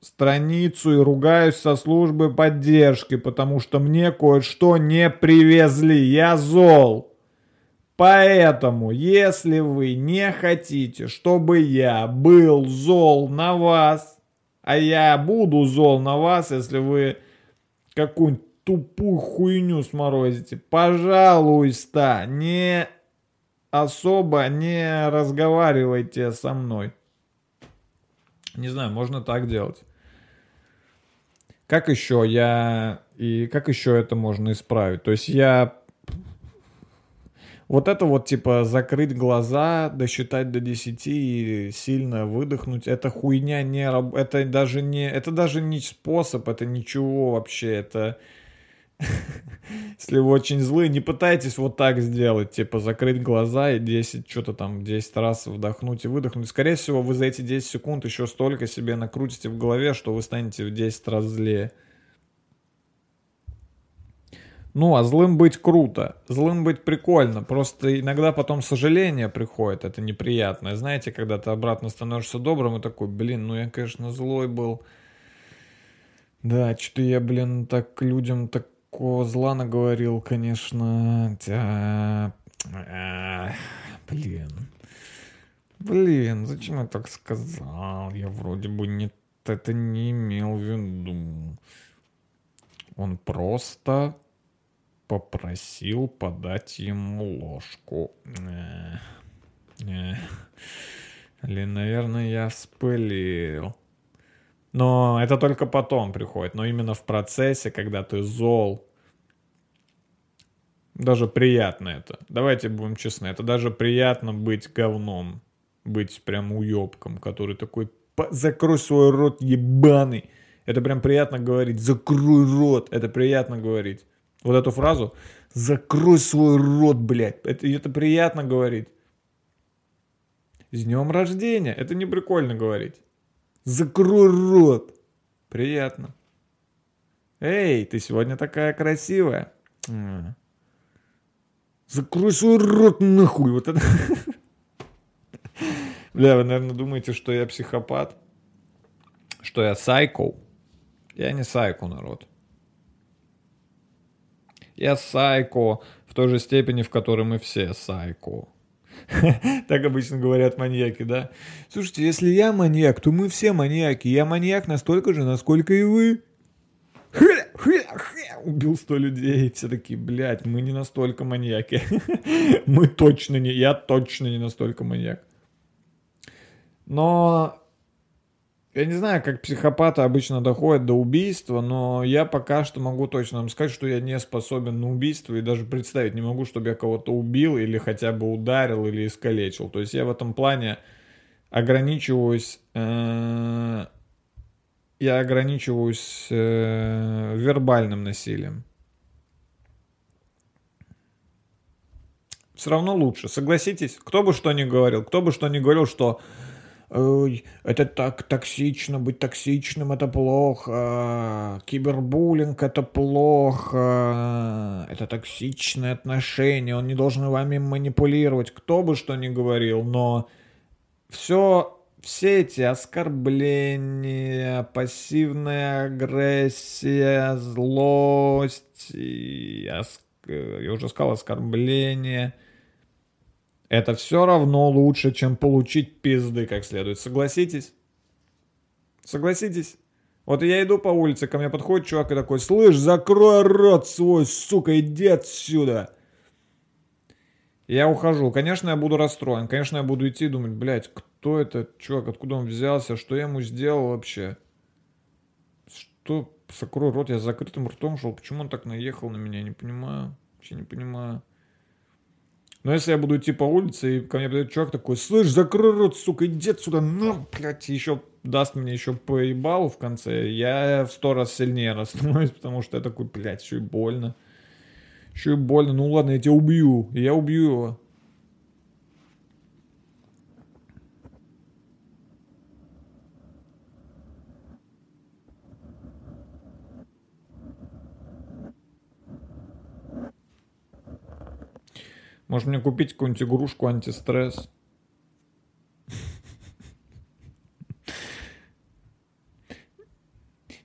A: страницу и ругаюсь со службы поддержки, потому что мне кое-что не привезли. Я зол. Поэтому, если вы не хотите, чтобы я был зол на вас, а я буду зол на вас, если вы какую-нибудь тупую хуйню сморозите, пожалуйста, не особо не разговаривайте со мной. Не знаю, можно так делать. Как еще я... И как еще это можно исправить? То есть я... Вот это вот, типа, закрыть глаза, досчитать до 10 и сильно выдохнуть, это хуйня не... Это даже не... Это даже не способ, это ничего вообще, это *laughs* Если вы очень злые, не пытайтесь вот так сделать, типа закрыть глаза и 10, что-то там, 10 раз вдохнуть и выдохнуть. Скорее всего, вы за эти 10 секунд еще столько себе накрутите в голове, что вы станете в 10 раз злее. Ну, а злым быть круто, злым быть прикольно, просто иногда потом сожаление приходит, это неприятное. Знаете, когда ты обратно становишься добрым и такой, блин, ну я, конечно, злой был. Да, что-то я, блин, так людям так такого зла наговорил, конечно. А, а, блин. Блин, зачем я так сказал? Я вроде бы не, это не имел в виду. Он просто попросил подать ему ложку. Э, э. Или, наверное, я спылил. Но это только потом приходит. Но именно в процессе, когда ты зол, даже приятно это. Давайте будем честны. Это даже приятно быть говном. Быть прям уебком, который такой, закрой свой рот ебаный. Это прям приятно говорить. Закрой рот. Это приятно говорить. Вот эту фразу. Закрой свой рот, блядь. Это, это приятно говорить. С днем рождения. Это не прикольно говорить. Закрой рот. Приятно. Эй, ты сегодня такая красивая. Закрой свой рот нахуй. Вот это... *laughs* Бля, вы, наверное, думаете, что я психопат? Что я сайко? Я не сайко, народ. Я сайко в той же степени, в которой мы все сайко. *laughs* Так обычно говорят маньяки, да? Слушайте, если я маньяк, то мы все маньяки. Я маньяк настолько же, насколько и вы. Убил сто людей. Все такие, блядь, мы не настолько маньяки. *laughs* Мы точно не, я точно не настолько маньяк. Но я не знаю, как психопаты обычно доходят до убийства, но я пока что могу точно вам сказать, что я не способен на убийство и даже представить не могу, чтобы я кого-то убил или хотя бы ударил или искалечил. То есть я в этом плане ограничиваюсь, э, я ограничиваюсь э, вербальным насилием. Все равно лучше, согласитесь? Кто бы что ни говорил, кто бы что ни говорил, что Ой, это так токсично, быть токсичным это плохо, кибербуллинг это плохо, это токсичное отношение, он не должен вами манипулировать, кто бы что ни говорил, но все, все эти оскорбления, пассивная агрессия, злость, я, я уже сказал оскорбление – это все равно лучше, чем получить пизды как следует. Согласитесь? Согласитесь? Вот я иду по улице, ко мне подходит чувак и такой, слышь, закрой рот свой, сука, иди отсюда. Я ухожу. Конечно, я буду расстроен. Конечно, я буду идти и думать, блядь, кто это чувак, откуда он взялся, что я ему сделал вообще? Что, закрой рот, я с закрытым ртом шел, почему он так наехал на меня, не понимаю, вообще не понимаю. Но если я буду идти по улице, и ко мне подойдет чувак такой, слышь, закрой рот, сука, иди отсюда, ну, блядь, еще даст мне еще поебалу в конце, я в сто раз сильнее расстановлюсь, *laughs* потому что я такой, блядь, еще и больно. Еще и больно, ну ладно, я тебя убью, я убью его. Может мне купить какую-нибудь игрушку антистресс?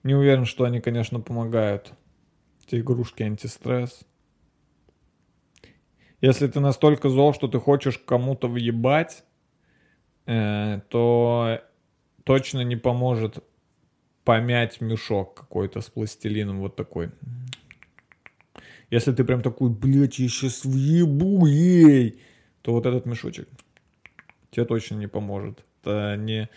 A: Не уверен, что они, конечно, помогают. Эти игрушки антистресс. Если ты настолько зол, что ты хочешь кому-то въебать, э, то точно не поможет помять мешок какой-то с пластилином вот такой. Если ты прям такой, блядь, я сейчас въебу ей, то вот этот мешочек тебе точно не поможет. Это не...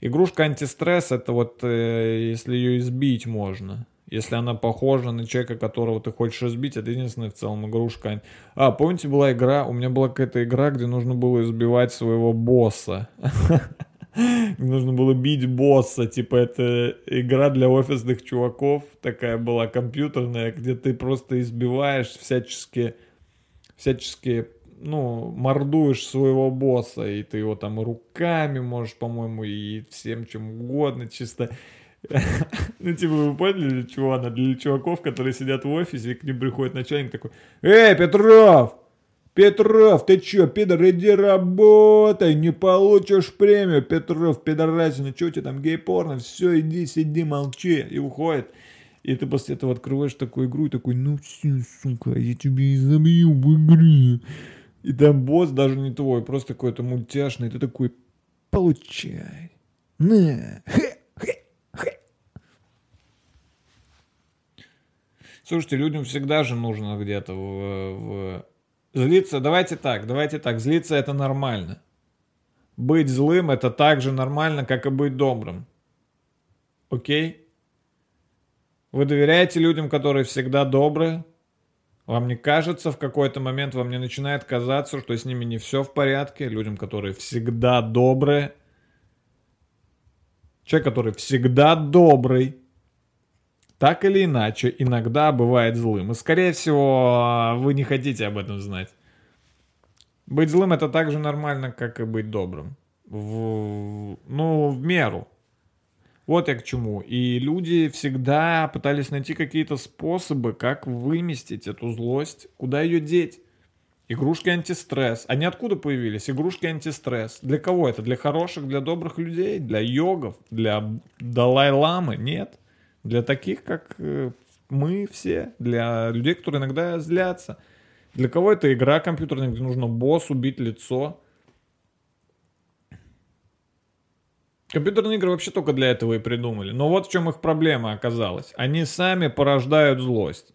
A: Игрушка антистресс, это вот э, если ее избить можно. Если она похожа на человека, которого ты хочешь избить, это единственная в целом игрушка. А, помните, была игра, у меня была какая-то игра, где нужно было избивать своего босса. *laughs* нужно было бить босса, типа это игра для офисных чуваков, такая была компьютерная, где ты просто избиваешь всячески, всячески, ну, мордуешь своего босса, и ты его там руками можешь, по-моему, и всем чем угодно, чисто. *laughs* Ну, типа, вы поняли, для чего она? Для чуваков, которые сидят в офисе, и к ним приходит начальник такой, «Эй, Петров, Петров, ты чё, пидор, иди работай, не получишь премию. Петров, пидорасина, чё у тебя там гей-порно? Все, иди, сиди, молчи. И уходит. И ты после этого открываешь такую игру и такой, ну все, сука, я тебе и забью в игре. И там босс даже не твой, просто какой-то мультяшный. И ты такой, получай. На. Хе, хе, хе. Слушайте, людям всегда же нужно где-то в, в Злиться, давайте так, давайте так, злиться это нормально. Быть злым это так же нормально, как и быть добрым. Окей? Вы доверяете людям, которые всегда добрые? Вам не кажется в какой-то момент, вам не начинает казаться, что с ними не все в порядке? Людям, которые всегда добрые? Человек, который всегда добрый, так или иначе, иногда бывает злым. И, скорее всего, вы не хотите об этом знать. Быть злым это так же нормально, как и быть добрым. В, ну, в меру. Вот я к чему. И люди всегда пытались найти какие-то способы, как выместить эту злость, куда ее деть. Игрушки антистресс. Они откуда появились? Игрушки антистресс. Для кого это? Для хороших, для добрых людей? Для йогов? Для Далай-ламы? Нет. Для таких, как э, мы все, для людей, которые иногда злятся. Для кого это игра компьютерная, где нужно босс убить лицо? Компьютерные игры вообще только для этого и придумали. Но вот в чем их проблема оказалась. Они сами порождают злость.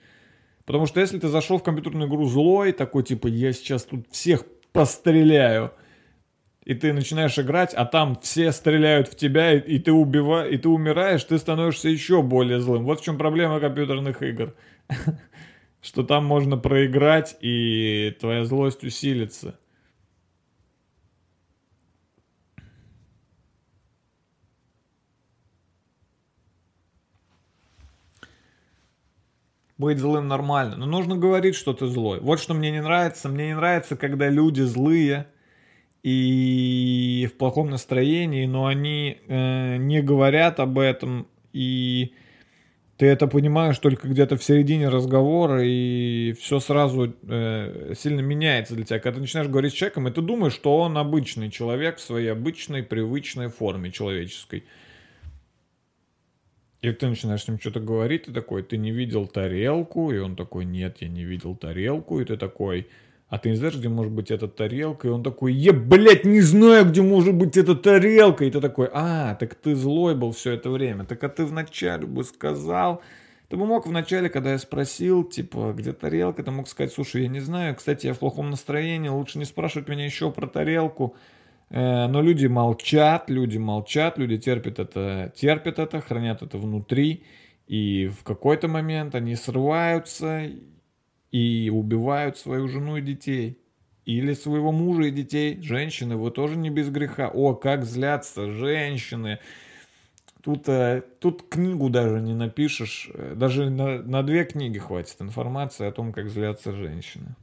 A: Потому что если ты зашел в компьютерную игру злой, такой типа, я сейчас тут всех постреляю, и ты начинаешь играть, а там все стреляют в тебя, и, и ты убива, и ты умираешь, ты становишься еще более злым. Вот в чем проблема компьютерных игр. *laughs* Что там можно проиграть, и твоя злость усилится. Быть злым нормально. Но нужно говорить, что ты злой. Вот что мне не нравится. Мне не нравится, когда люди злые и в плохом настроении, но они э, не говорят об этом. И ты это понимаешь только где-то в середине разговора, и все сразу э, сильно меняется для тебя. Когда ты начинаешь говорить с человеком, и ты думаешь, что он обычный человек в своей обычной, привычной форме человеческой. И ты начинаешь с ним что-то говорить, ты такой, ты не видел тарелку, и он такой, нет, я не видел тарелку, и ты такой, а ты не знаешь, где может быть эта тарелка? И он такой, я, блядь, не знаю, где может быть эта тарелка. И ты такой, а, так ты злой был все это время. Так а ты вначале бы сказал, ты бы мог вначале, когда я спросил, типа, где тарелка, ты мог сказать, слушай, я не знаю, кстати, я в плохом настроении, лучше не спрашивать меня еще про тарелку. Э, но люди молчат, люди молчат, люди терпят это, терпят это, хранят это внутри, и в какой-то момент они срываются и убивают свою жену и детей. Или своего мужа и детей. Женщины, вы тоже не без греха. О, как злятся женщины. Тут, э, тут книгу даже не напишешь. Даже на, на две книги хватит информации о том, как злятся женщины.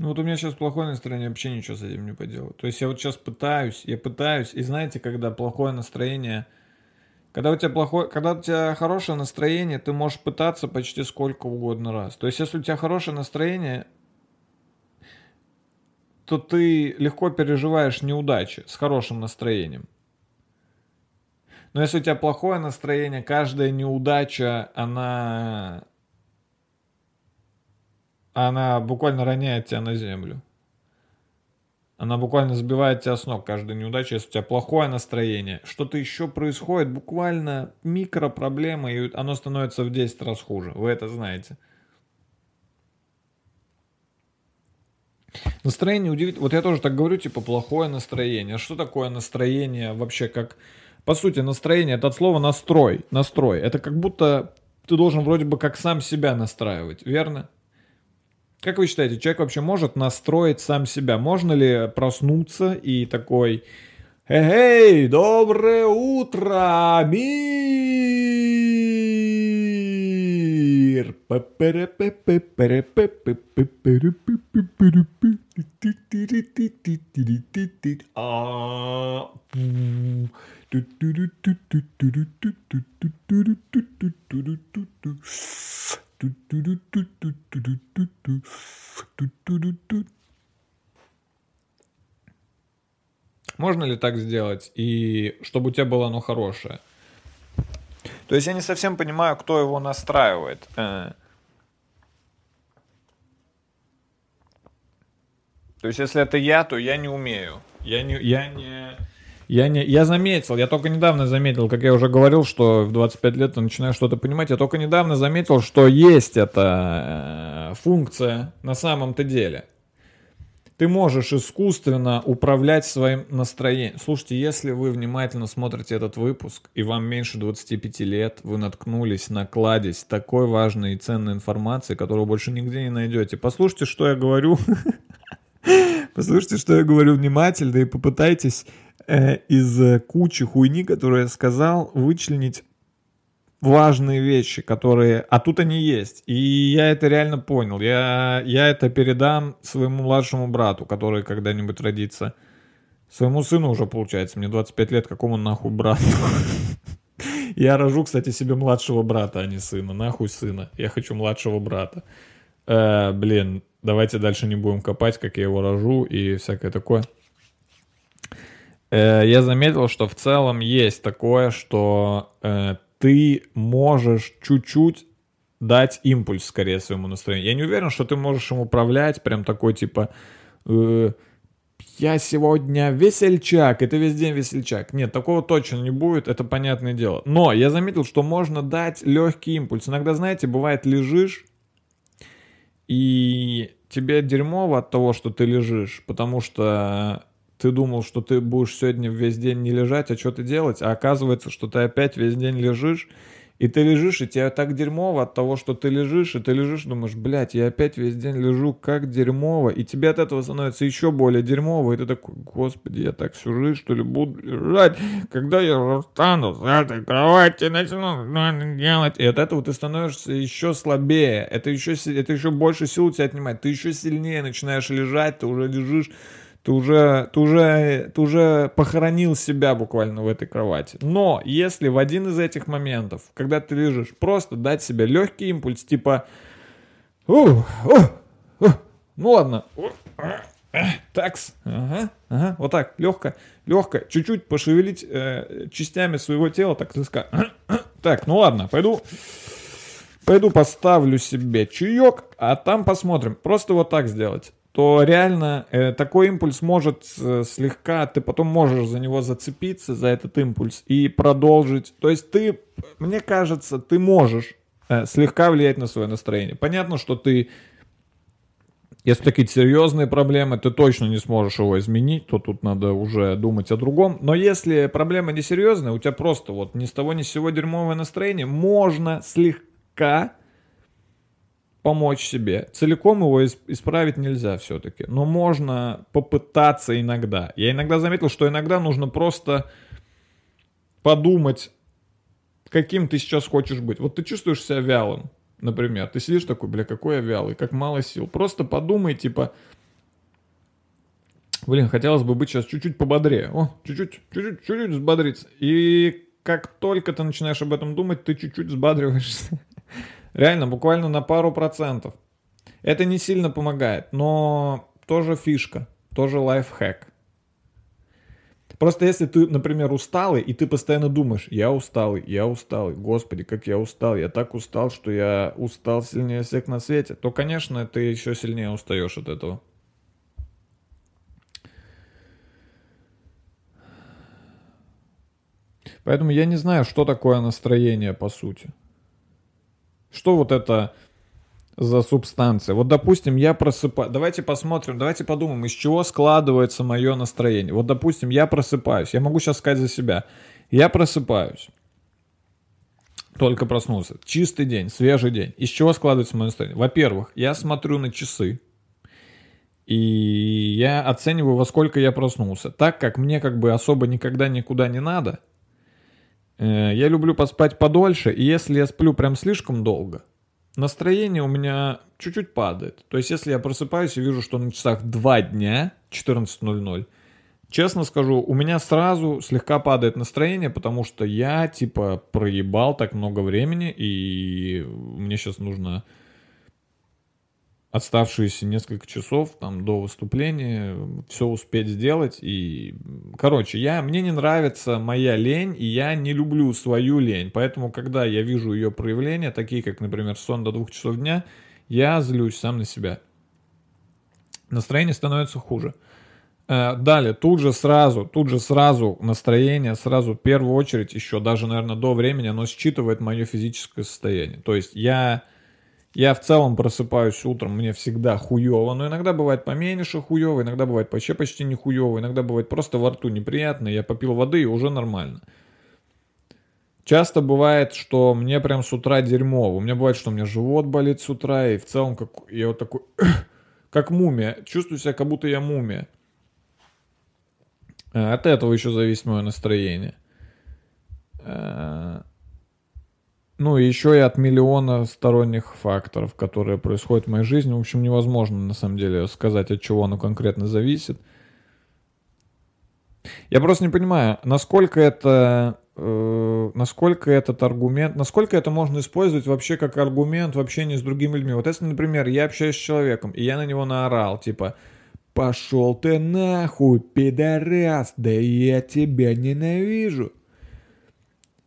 A: Ну вот у меня сейчас плохое настроение, вообще ничего с этим не поделаю. То есть я вот сейчас пытаюсь, я пытаюсь, и знаете, когда плохое настроение, когда у тебя плохое, когда у тебя хорошее настроение, ты можешь пытаться почти сколько угодно раз. То есть если у тебя хорошее настроение, то ты легко переживаешь неудачи с хорошим настроением. Но если у тебя плохое настроение, каждая неудача, она она буквально роняет тебя на землю. Она буквально сбивает тебя с ног каждая неудача, если у тебя плохое настроение. Что-то еще происходит, буквально микропроблема, и оно становится в 10 раз хуже. Вы это знаете. Настроение удивительно. Вот я тоже так говорю, типа, плохое настроение. Что такое настроение вообще как... По сути, настроение это от слова настрой. Настрой. Это как будто ты должен вроде бы как сам себя настраивать, верно? Как вы считаете, человек вообще может настроить сам себя? Можно ли проснуться и такой, эй, доброе утро, мир! Можно ли так сделать, и чтобы у тебя было оно хорошее? То есть я не совсем понимаю, кто его настраивает. То есть если это я, то я не умею. Я не, я не, я, не, я заметил, я только недавно заметил, как я уже говорил, что в 25 лет я начинаю что-то понимать, я только недавно заметил, что есть эта э, функция на самом-то деле. Ты можешь искусственно управлять своим настроением. Слушайте, если вы внимательно смотрите этот выпуск, и вам меньше 25 лет, вы наткнулись на кладезь такой важной и ценной информации, которую больше нигде не найдете. Послушайте, что я говорю. *laughs* Послушайте, что я говорю внимательно, и попытайтесь э, из кучи хуйни, которую я сказал, вычленить важные вещи, которые... А тут они есть. И я это реально понял. Я, я это передам своему младшему брату, который когда-нибудь родится. Своему сыну уже получается. Мне 25 лет, какому нахуй брату? *laughs* Я рожу, кстати, себе младшего брата, а не сына. Нахуй сына. Я хочу младшего брата. Э, блин, давайте дальше не будем копать, как я его рожу и всякое такое. Э, я заметил, что в целом есть такое, что э, ты можешь чуть-чуть дать импульс скорее своему настроению. Я не уверен, что ты можешь им управлять, прям такой типа... Э, я сегодня весельчак, и ты весь день весельчак. Нет, такого точно не будет, это понятное дело. Но я заметил, что можно дать легкий импульс. Иногда, знаете, бывает лежишь, и тебе дерьмово от того, что ты лежишь, потому что ты думал, что ты будешь сегодня весь день не лежать, а что ты делать, а оказывается, что ты опять весь день лежишь, и ты лежишь, и тебе так дерьмово от того, что ты лежишь, и ты лежишь, думаешь, блядь, я опять весь день лежу, как дерьмово. И тебе от этого становится еще более дерьмово, и ты такой, господи, я так всю жизнь, что ли, буду лежать, когда я встану с этой кровати, начну делать. И от этого ты становишься еще слабее, это еще, это еще больше сил у тебя отнимает, ты еще сильнее начинаешь лежать, ты уже лежишь, ты уже, ты уже, ты уже похоронил себя буквально в этой кровати. Но если в один из этих моментов, когда ты лежишь, просто дать себе легкий импульс, типа, ух, ух, ух, ну ладно, такс, ага, ага, вот так, легко, легко, чуть-чуть пошевелить э, частями своего тела, так сказать. *clears throat* Так, ну ладно, пойду, пойду поставлю себе чаек, а там посмотрим. Просто вот так сделать то реально э, такой импульс может э, слегка, ты потом можешь за него зацепиться, за этот импульс, и продолжить. То есть ты, мне кажется, ты можешь э, слегка влиять на свое настроение. Понятно, что ты, если такие серьезные проблемы, ты точно не сможешь его изменить, то тут надо уже думать о другом. Но если проблема не серьезная, у тебя просто вот ни с того ни с сего дерьмовое настроение, можно слегка помочь себе. Целиком его исправить нельзя все-таки, но можно попытаться иногда. Я иногда заметил, что иногда нужно просто подумать, каким ты сейчас хочешь быть. Вот ты чувствуешь себя вялым, например. Ты сидишь такой, бля, какой я вялый, как мало сил. Просто подумай, типа, блин, хотелось бы быть сейчас чуть-чуть пободрее. О, чуть-чуть, чуть-чуть, чуть-чуть взбодриться. И как только ты начинаешь об этом думать, ты чуть-чуть взбадриваешься. Реально, буквально на пару процентов. Это не сильно помогает, но тоже фишка, тоже лайфхак. Просто если ты, например, усталый, и ты постоянно думаешь, я усталый, я усталый, господи, как я устал, я так устал, что я устал сильнее всех на свете, то, конечно, ты еще сильнее устаешь от этого. Поэтому я не знаю, что такое настроение по сути. Что вот это за субстанция? Вот, допустим, я просыпаюсь. Давайте посмотрим, давайте подумаем, из чего складывается мое настроение. Вот, допустим, я просыпаюсь. Я могу сейчас сказать за себя. Я просыпаюсь. Только проснулся. Чистый день, свежий день. Из чего складывается мое настроение? Во-первых, я смотрю на часы. И я оцениваю, во сколько я проснулся. Так как мне как бы особо никогда никуда не надо, я люблю поспать подольше, и если я сплю прям слишком долго, настроение у меня чуть-чуть падает. То есть, если я просыпаюсь и вижу, что на часах 2 дня, 14.00, честно скажу, у меня сразу слегка падает настроение, потому что я, типа, проебал так много времени, и мне сейчас нужно оставшиеся несколько часов там до выступления все успеть сделать. И короче я мне не нравится моя лень и я не люблю свою лень. Поэтому когда я вижу ее проявления такие как например сон до двух часов дня я злюсь сам на себя. Настроение становится хуже. Э, Далее, тут же сразу, тут же сразу настроение, сразу в первую очередь, еще даже, наверное, до времени, оно считывает мое физическое состояние. То есть я я в целом просыпаюсь утром, мне всегда хуево, но иногда бывает поменьше хуево, иногда бывает вообще почти не хуево, иногда бывает просто во рту неприятно, я попил воды и уже нормально. Часто бывает, что мне прям с утра дерьмово. У меня бывает, что у меня живот болит с утра, и в целом как, я вот такой, *coughs* как мумия. Чувствую себя, как будто я мумия. Э, от этого еще зависит мое настроение. Ну, еще и от миллиона сторонних факторов, которые происходят в моей жизни. В общем, невозможно, на самом деле, сказать, от чего оно конкретно зависит. Я просто не понимаю, насколько это, э, насколько этот аргумент, насколько это можно использовать вообще как аргумент в общении с другими людьми. Вот если, например, я общаюсь с человеком, и я на него наорал, типа, пошел ты нахуй, пидорас, да я тебя ненавижу.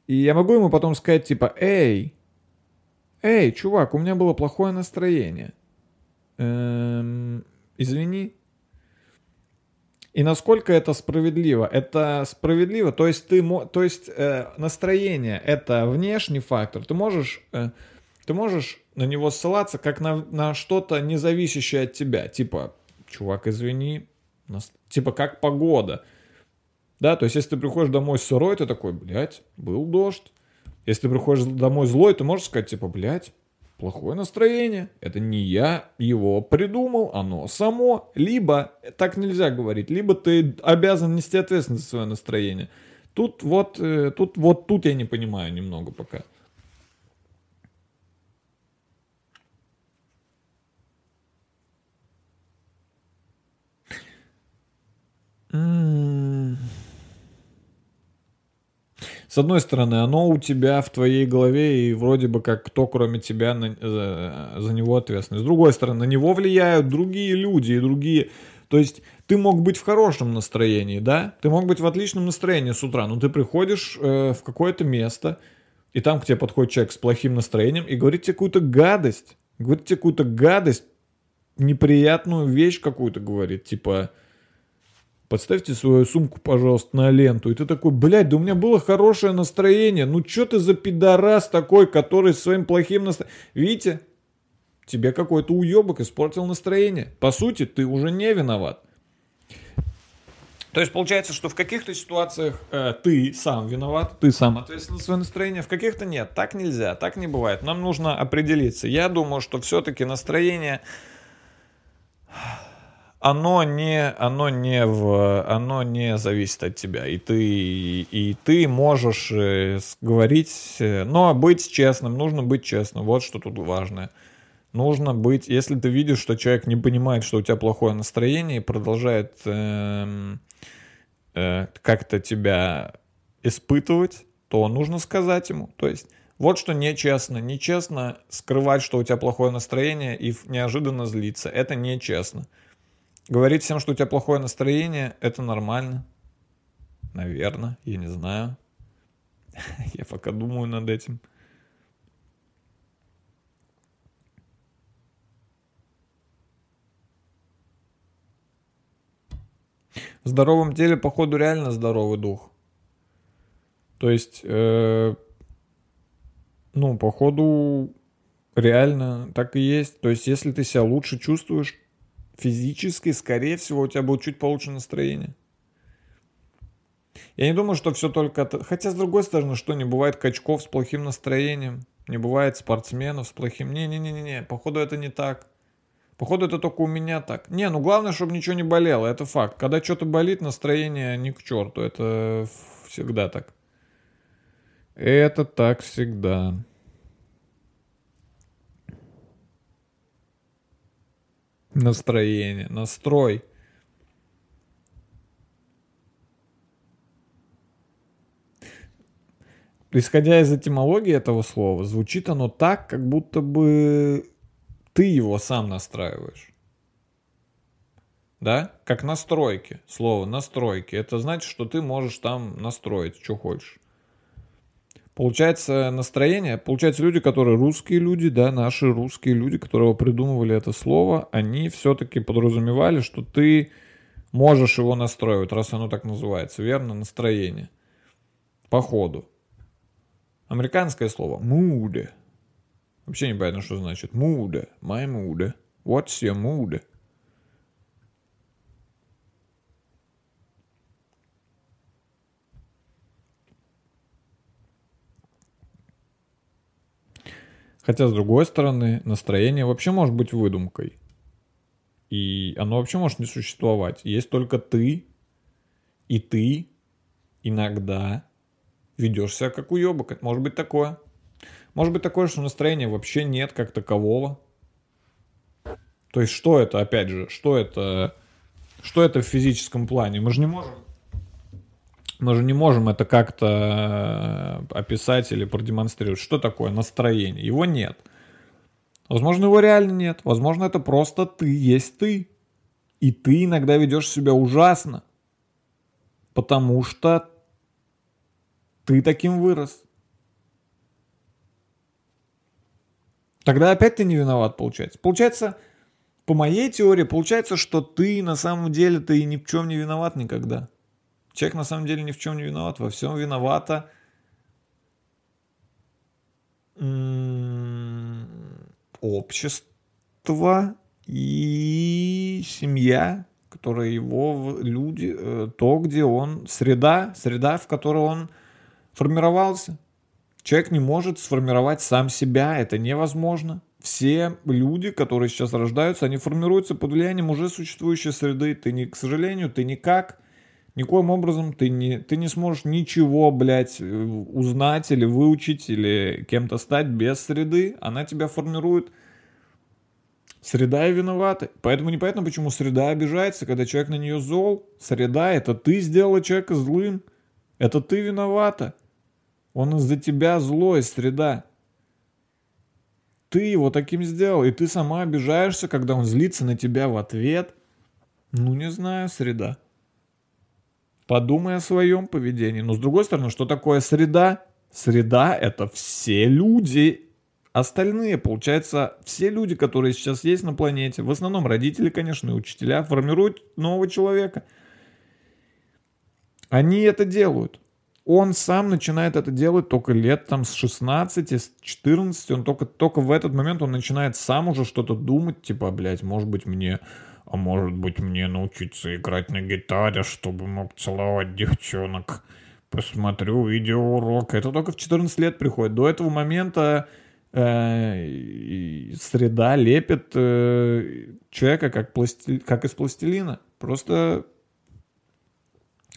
A: И я могу ему потом сказать, типа, эй, эй, чувак, у меня было плохое настроение. Эм, извини. И насколько это справедливо? Это справедливо, то есть ты, то есть э, настроение это внешний фактор. Ты можешь, э, ты можешь на него ссылаться как на, на что-то не зависящее от тебя, типа, чувак, извини, нас, типа как погода. Да, то есть если ты приходишь домой сырой, ты такой, блядь, был дождь. Если ты приходишь домой злой, ты можешь сказать, типа, блядь, плохое настроение. Это не я его придумал, оно само. Либо, так нельзя говорить, либо ты обязан нести ответственность за свое настроение. Тут вот, э, тут вот тут я не понимаю немного пока. Mm. С одной стороны, оно у тебя в твоей голове, и вроде бы как кто, кроме тебя, на, за, за него ответственный. С другой стороны, на него влияют другие люди и другие... То есть ты мог быть в хорошем настроении, да? Ты мог быть в отличном настроении с утра, но ты приходишь э, в какое-то место, и там к тебе подходит человек с плохим настроением и говорит тебе какую-то гадость. Говорит тебе какую-то гадость, неприятную вещь какую-то говорит, типа подставьте свою сумку, пожалуйста, на ленту. И ты такой, блядь, да у меня было хорошее настроение. Ну что ты за пидорас такой, который своим плохим настроением... Видите, тебе какой-то уебок испортил настроение. По сути, ты уже не виноват. То есть получается, что в каких-то ситуациях э, ты сам виноват, ты сам ответственен за свое настроение, в каких-то нет. Так нельзя, так не бывает. Нам нужно определиться. Я думаю, что все-таки настроение оно не, оно не, в, оно не зависит от тебя. И ты, и ты можешь э, говорить, э, но быть честным, нужно быть честным. Вот что тут важное. Нужно быть, если ты видишь, что человек не понимает, что у тебя плохое настроение и продолжает э, э, как-то тебя испытывать, то нужно сказать ему. То есть вот что нечестно. Нечестно скрывать, что у тебя плохое настроение и неожиданно злиться. Это нечестно. Говорить всем, что у тебя плохое настроение, это нормально. Наверное, я не знаю. *laughs* Я пока думаю над этим. В здоровом теле, походу, реально здоровый дух. То есть, э, ну, походу, реально так и есть. То есть, если ты себя лучше чувствуешь, физически, скорее всего, у тебя будет чуть получше настроение. Я не думаю, что все только... Хотя, с другой стороны, что не бывает качков с плохим настроением, не бывает спортсменов с плохим... Не-не-не-не, походу это не так. Походу это только у меня так. Не, ну главное, чтобы ничего не болело, это факт. Когда что-то болит, настроение не к черту, это всегда так. Это так всегда. Настроение, настрой. Исходя из этимологии этого слова, звучит оно так, как будто бы ты его сам настраиваешь. Да? Как настройки. Слово настройки. Это значит, что ты можешь там настроить, что хочешь. Получается настроение, получается люди, которые русские люди, да, наши русские люди, которые придумывали это слово, они все-таки подразумевали, что ты можешь его настроить, раз оно так называется, верно, настроение. По ходу. Американское слово mood. Вообще не понятно, что значит. Mood. My mood. What's your mood? Хотя, с другой стороны, настроение вообще может быть выдумкой. И оно вообще может не существовать. Есть только ты, и ты иногда ведешь себя как уебок. Может быть такое. Может быть такое, что настроения вообще нет как такового. То есть что это, опять же, что это, что это в физическом плане? Мы же не можем, мы же не можем это как-то э, описать или продемонстрировать. Что такое настроение? Его нет. Возможно, его реально нет. Возможно, это просто ты есть ты. И ты иногда ведешь себя ужасно. Потому что ты таким вырос. Тогда опять ты не виноват, получается. Получается, по моей теории, получается, что ты на самом деле ты ни в чем не виноват никогда. Человек на самом деле ни в чем не виноват, во всем виновата общество и семья, которая его люди, э, то, где он, среда, среда, в которой он формировался. Человек не может сформировать сам себя, это невозможно. Все люди, которые сейчас рождаются, они формируются под влиянием уже существующей среды. Ты не, к сожалению, ты никак, никоим образом ты не, ты не сможешь ничего, блядь, э, узнать или выучить, или кем-то стать без среды. Она тебя формирует. Среда и виновата. Поэтому непонятно, почему среда обижается, когда человек на нее зол. Среда — это ты сделала человека злым. Это ты виновата. Он из-за тебя злой, среда. Ты его таким сделал, и ты сама обижаешься, когда он злится на тебя в ответ. Ну, не знаю, среда. Подумай о своем поведении. Но с другой стороны, что такое среда? Среда — это все люди. Остальные, получается, все люди, которые сейчас есть на планете, в основном родители, конечно, и учителя, формируют нового человека. Они это делают. Он сам начинает это делать только лет там с 16, с 14, он только, только в этот момент он начинает сам уже что-то думать, типа, блядь, может быть мне, а может быть мне научиться играть на гитаре, чтобы мог целовать девчонок. Посмотрю видеоурок. Это только в 14 лет приходит. До этого момента э, среда лепит э, человека как, пласти, как из пластилина. Просто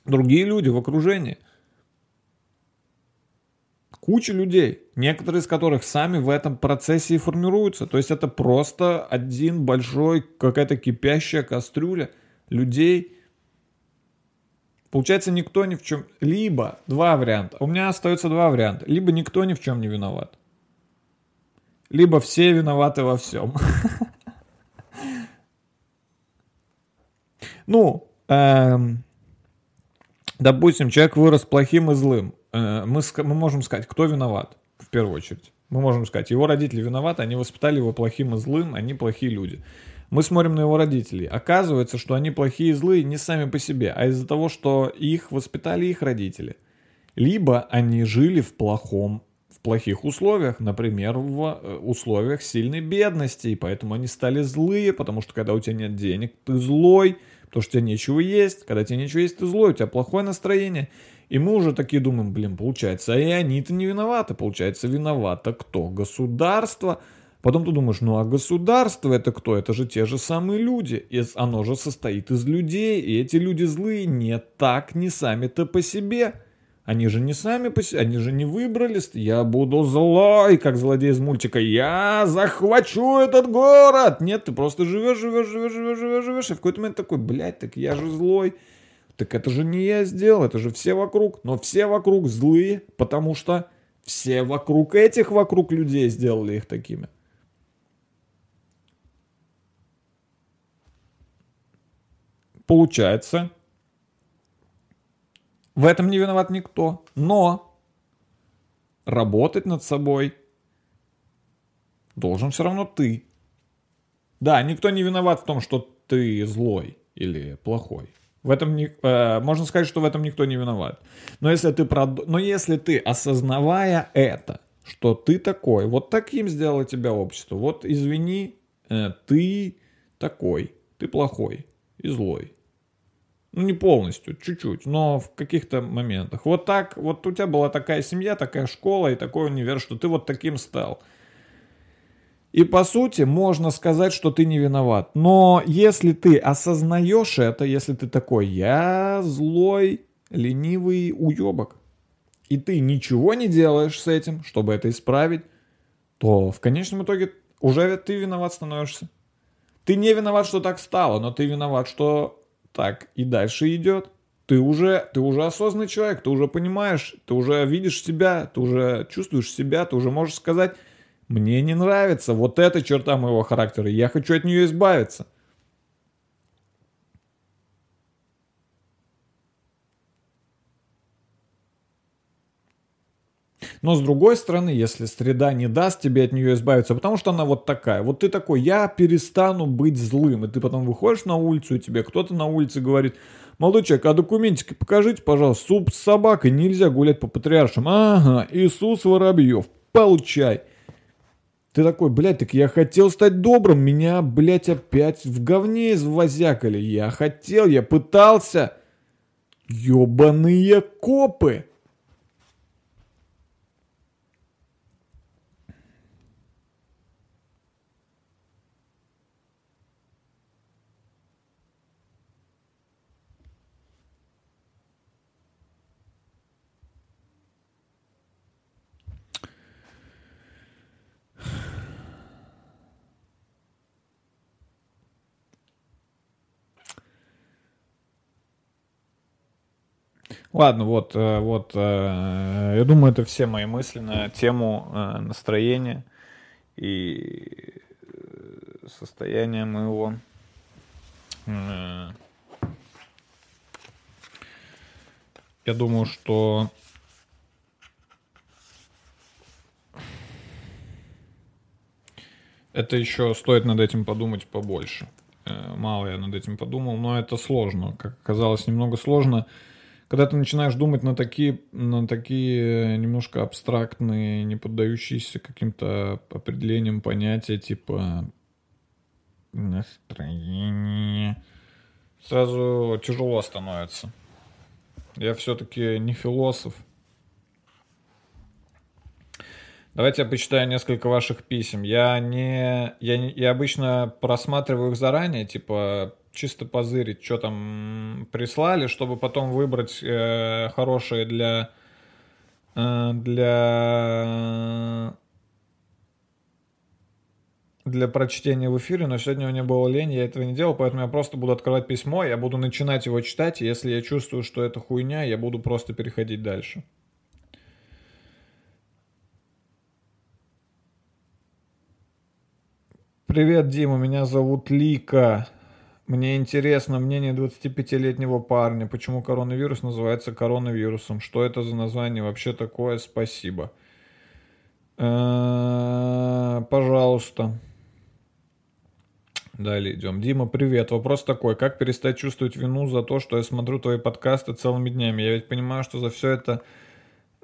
A: другие люди в окружении куча людей, некоторые из которых сами в этом процессе и формируются. То есть это просто один большой, какая-то кипящая кастрюля людей. Получается, никто ни в чем... Либо два варианта. У меня остается два варианта. Либо никто ни в чем не виноват. Либо все виноваты во всем. *laughs* Ну, эм, допустим, человек вырос плохим и злым. Э, мы, мы можем сказать, кто виноват, в первую очередь. Мы можем сказать, его родители виноваты, они воспитали его плохим и злым, они плохие люди. Мы смотрим на его родителей. Оказывается, что они плохие и злые не сами по себе, а из-за того, что их воспитали их родители. Либо они жили в плохом, в плохих условиях, например, в э, условиях сильной бедности, и поэтому они стали злые, потому что когда у тебя нет денег, ты злой, потому что у тебя нечего есть. Когда тебе нечего есть, ты злой, у тебя плохое настроение. И мы уже такие думаем, блин, получается, а и они-то не виноваты. Получается, виновато кто? Государство. Потом ты думаешь, ну а государство это кто? Это же те же самые люди. И оно же состоит из людей. И эти люди злые не так, не сами-то по себе. Они же не сами по себе, они же не выбрались. Я буду злой, как злодей из мультика. Я захвачу этот город. Нет, ты просто живешь, живешь, живешь, живешь, живешь, живешь. И в какой-то момент такой, блядь, так я же злой. Так это же не я сделал, это же все вокруг. Но все вокруг злые, потому что все вокруг этих вокруг людей сделали их такими. Получается, в этом не виноват никто. Но работать над собой должен все равно ты. Да, никто не виноват в том, что ты злой или плохой. В этом не, э, можно сказать, что в этом никто не виноват. Но если ты прод... но если ты осознавая это, что ты такой, вот таким сделало тебя общество, вот извини, э, ты такой, ты плохой и злой. Ну, не полностью, чуть-чуть, но в каких-то моментах. Вот так, вот у тебя была такая семья, такая школа и такой универ, что ты вот таким стал. И по сути можно сказать, что ты не виноват. Но если ты осознаешь это, если ты такой, я злой, ленивый уебок, и ты ничего не делаешь с этим, чтобы это исправить, то в конечном итоге уже ты виноват становишься. Ты не виноват, что так стало, но ты виноват, что так и дальше идет. Ты уже, ты уже осознанный человек, ты уже понимаешь, ты уже видишь себя, ты уже чувствуешь себя, ты уже можешь сказать, мне не нравится. Вот эта черта моего характера, я хочу от нее избавиться. Но с другой стороны, если среда не даст тебе от нее избавиться, потому что она вот такая, вот ты такой, я перестану быть злым, и ты потом выходишь на улицу, и тебе кто-то на улице говорит, молодой человек, а документики покажите, пожалуйста, суп с собакой, нельзя гулять по патриаршам. Ага, Иисус Воробьев, получай. Ты такой, блядь, так я хотел стать добрым, меня, блядь, опять в говне извозякали. Я хотел, я пытался. Ёбаные копы. Ладно, вот, э, вот, э, я думаю, это все мои мысли на тему э, настроения и состояния моего. Я думаю, что это еще стоит над этим подумать побольше. Мало я над этим подумал, но это сложно. Как оказалось, немного сложно когда ты начинаешь думать на такие, на такие немножко абстрактные, не поддающиеся каким-то определениям понятия, типа настроение, сразу тяжело становится. Я все-таки не философ. Давайте я почитаю несколько ваших писем. Я не, я не, я обычно просматриваю их заранее, типа чисто позырить, что там прислали, чтобы потом выбрать э, хорошие для э, для для прочтения в эфире, но сегодня у меня было лень, я этого не делал, поэтому я просто буду открывать письмо, я буду начинать его читать, и если я чувствую, что это хуйня, я буду просто переходить дальше. Привет, Дима, меня зовут Лика. Мне интересно мнение 25-летнего парня, почему коронавирус называется коронавирусом, что это за название вообще такое, спасибо. Э, пожалуйста. Далее идем. Дима, привет. Вопрос такой. Как перестать чувствовать вину за то, что я смотрю твои подкасты целыми днями? Я ведь понимаю, что за все это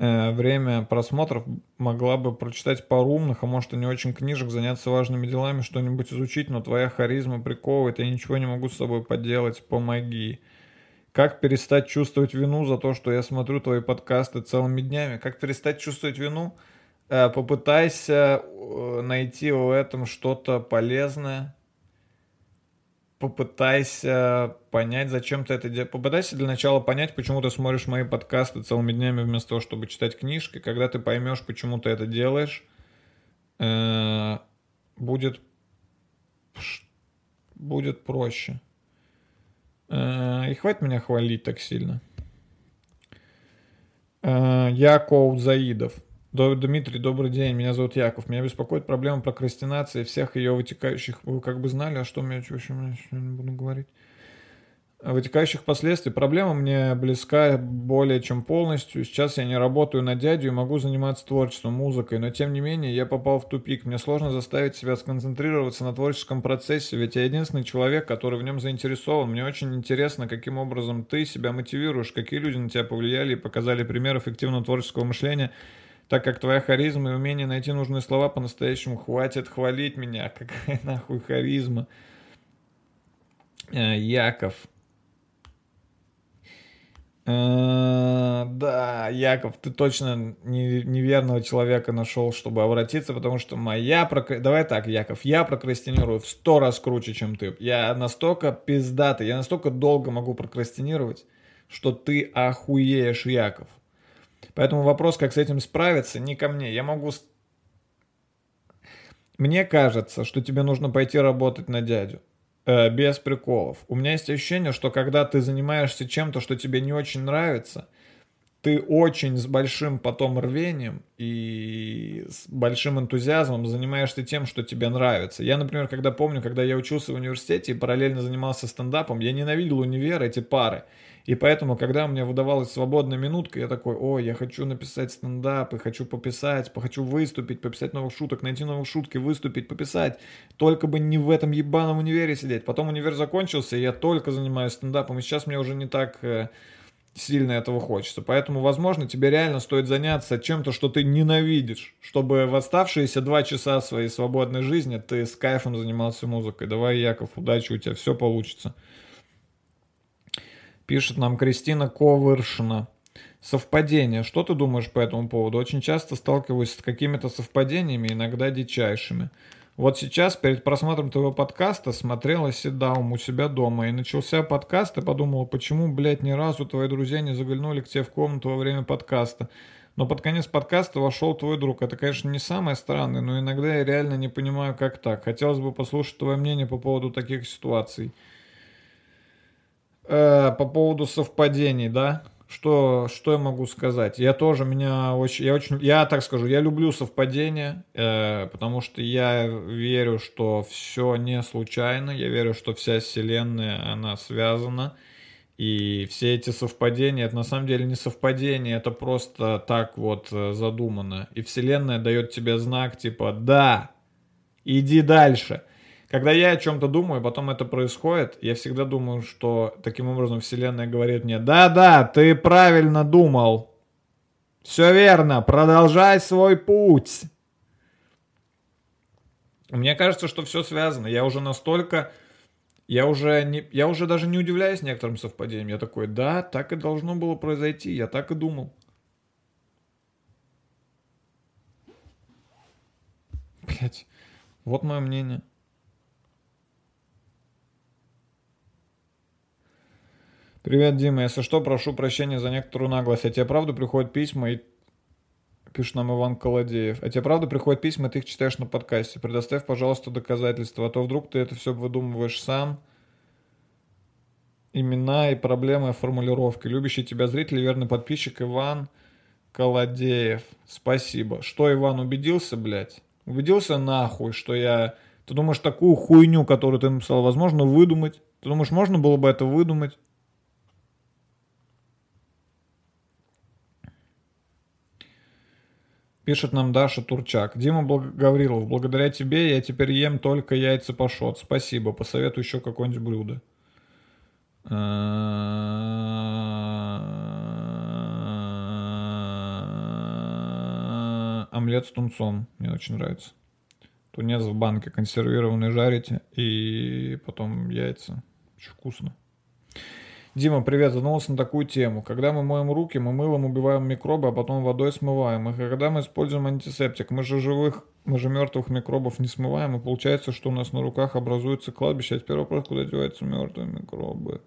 A: время просмотров могла бы прочитать пару умных, а может и не очень книжек, заняться важными делами, что-нибудь изучить, но твоя харизма приковывает, я ничего не могу с собой поделать, помоги. Как перестать чувствовать вину за то, что я смотрю твои подкасты целыми днями? Как перестать чувствовать вину? Э, попытайся э, найти в этом что-то полезное, попытайся понять, зачем ты это делаешь. Попытайся для начала понять, почему ты смотришь мои подкасты целыми днями вместо того, чтобы читать книжки. Когда ты поймешь, почему ты это делаешь, э, будет, будет проще. Э, и хватит меня хвалить так сильно. Э, я Коут Заидов. Дмитрий, добрый день, меня зовут Яков. Меня беспокоит проблема прокрастинации всех ее вытекающих... Вы как бы знали, а что мне, общем, я не буду говорить. Вытекающих последствий. Проблема мне близка более чем полностью. Сейчас я не работаю на дядю и могу заниматься творчеством, музыкой, но тем не менее я попал в тупик. Мне сложно заставить себя сконцентрироваться на творческом процессе, ведь я единственный человек, который в нем заинтересован. Мне очень интересно, каким образом ты себя мотивируешь, какие люди на тебя повлияли и показали пример эффективного творческого мышления – так как твоя харизма и умение найти нужные слова по-настоящему хватит хвалить меня. *laughs* Какая нахуй харизма. Э, Яков. Э, да, Яков, ты точно не, неверного человека нашел, чтобы обратиться, потому что моя... Прокра... Давай так, Яков, я прокрастинирую в сто раз круче, чем ты. Я настолько пиздатый, я настолько долго могу прокрастинировать, что ты охуеешь, Яков. Поэтому вопрос, как с этим справиться, не ко мне. Я могу... Мне кажется, что тебе нужно пойти работать на дядю. Э, без приколов. У меня есть ощущение, что когда ты занимаешься чем-то, что тебе не очень нравится, ты очень с большим потом рвением и с большим энтузиазмом занимаешься тем, что тебе нравится. Я, например, когда помню, когда я учился в университете и параллельно занимался стендапом, я ненавидел универ, эти пары. И поэтому, когда меня выдавалась свободная минутка, я такой, ой, я хочу написать стендап, и хочу пописать, хочу выступить, пописать новых шуток, найти новые шутки, выступить, пописать. Только бы не в этом ебаном универе сидеть. Потом универ закончился, и я только занимаюсь стендапом, и сейчас мне уже не так э, сильно этого хочется. Поэтому, возможно, тебе реально стоит заняться чем-то, что ты ненавидишь, чтобы в оставшиеся два часа своей свободной жизни ты с кайфом занимался музыкой. Давай, Яков, удачи, у тебя все получится. Пишет нам Кристина Ковыршина. Совпадение. Что ты думаешь по этому поводу? Очень часто сталкиваюсь с какими-то совпадениями, иногда дичайшими. Вот сейчас перед просмотром твоего подкаста смотрела Седаум у себя дома и начался подкаст и подумал, почему, блядь, ни разу твои друзья не заглянули к тебе в комнату во время подкаста. Но под конец подкаста вошел твой друг. Это, конечно, не самое странное, но иногда я реально не понимаю, как так. Хотелось бы послушать твое мнение по поводу таких ситуаций. Э, по поводу совпадений, да? Что, что я могу сказать? Я тоже меня очень, я очень, я так скажу, я люблю совпадения, э, потому что я верю, что все не случайно, я верю, что вся вселенная она связана, и все эти совпадения, это на самом деле не совпадение, это просто так вот э, задумано. И вселенная дает тебе знак типа «да, иди дальше». Когда я о чем-то думаю, потом это происходит, я всегда думаю, что таким образом Вселенная говорит мне, да-да, ты правильно думал. Все верно, продолжай свой путь. Мне кажется, что все связано. Я уже настолько... Я уже, не, я уже даже не удивляюсь некоторым совпадениям. Я такой, да, так и должно было произойти. Я так и думал. Блять, вот мое мнение. Привет, Дима. Если что, прошу прощения за некоторую наглость. А тебе правда приходят письма и пишет нам Иван Колодеев. А тебе правда приходят письма, и ты их читаешь на подкасте. Предоставь, пожалуйста, доказательства, а то вдруг ты это все выдумываешь сам. Имена и проблемы формулировки. Любящий тебя зритель и верный подписчик Иван Колодеев. Спасибо. Что, Иван, убедился, блядь? Убедился нахуй, что я... Ты думаешь, такую хуйню, которую ты написал, возможно выдумать? Ты думаешь, можно было бы это выдумать? Пишет нам Даша Турчак. Дима Благ... Гаврилов, благодаря тебе я теперь ем только яйца пашот. Спасибо. Посоветуй еще какое-нибудь блюдо. Омлет с тунцом. Мне очень нравится. Тунец в банке консервированный жарите. И потом яйца. Очень вкусно. Дима, привет, задумался на такую тему. Когда мы моем руки, мы мылом убиваем микробы, а потом водой смываем. И когда мы используем антисептик, мы же живых, мы же мертвых микробов не смываем, и получается, что у нас на руках образуется кладбище. А теперь вопрос, куда деваются мертвые микробы.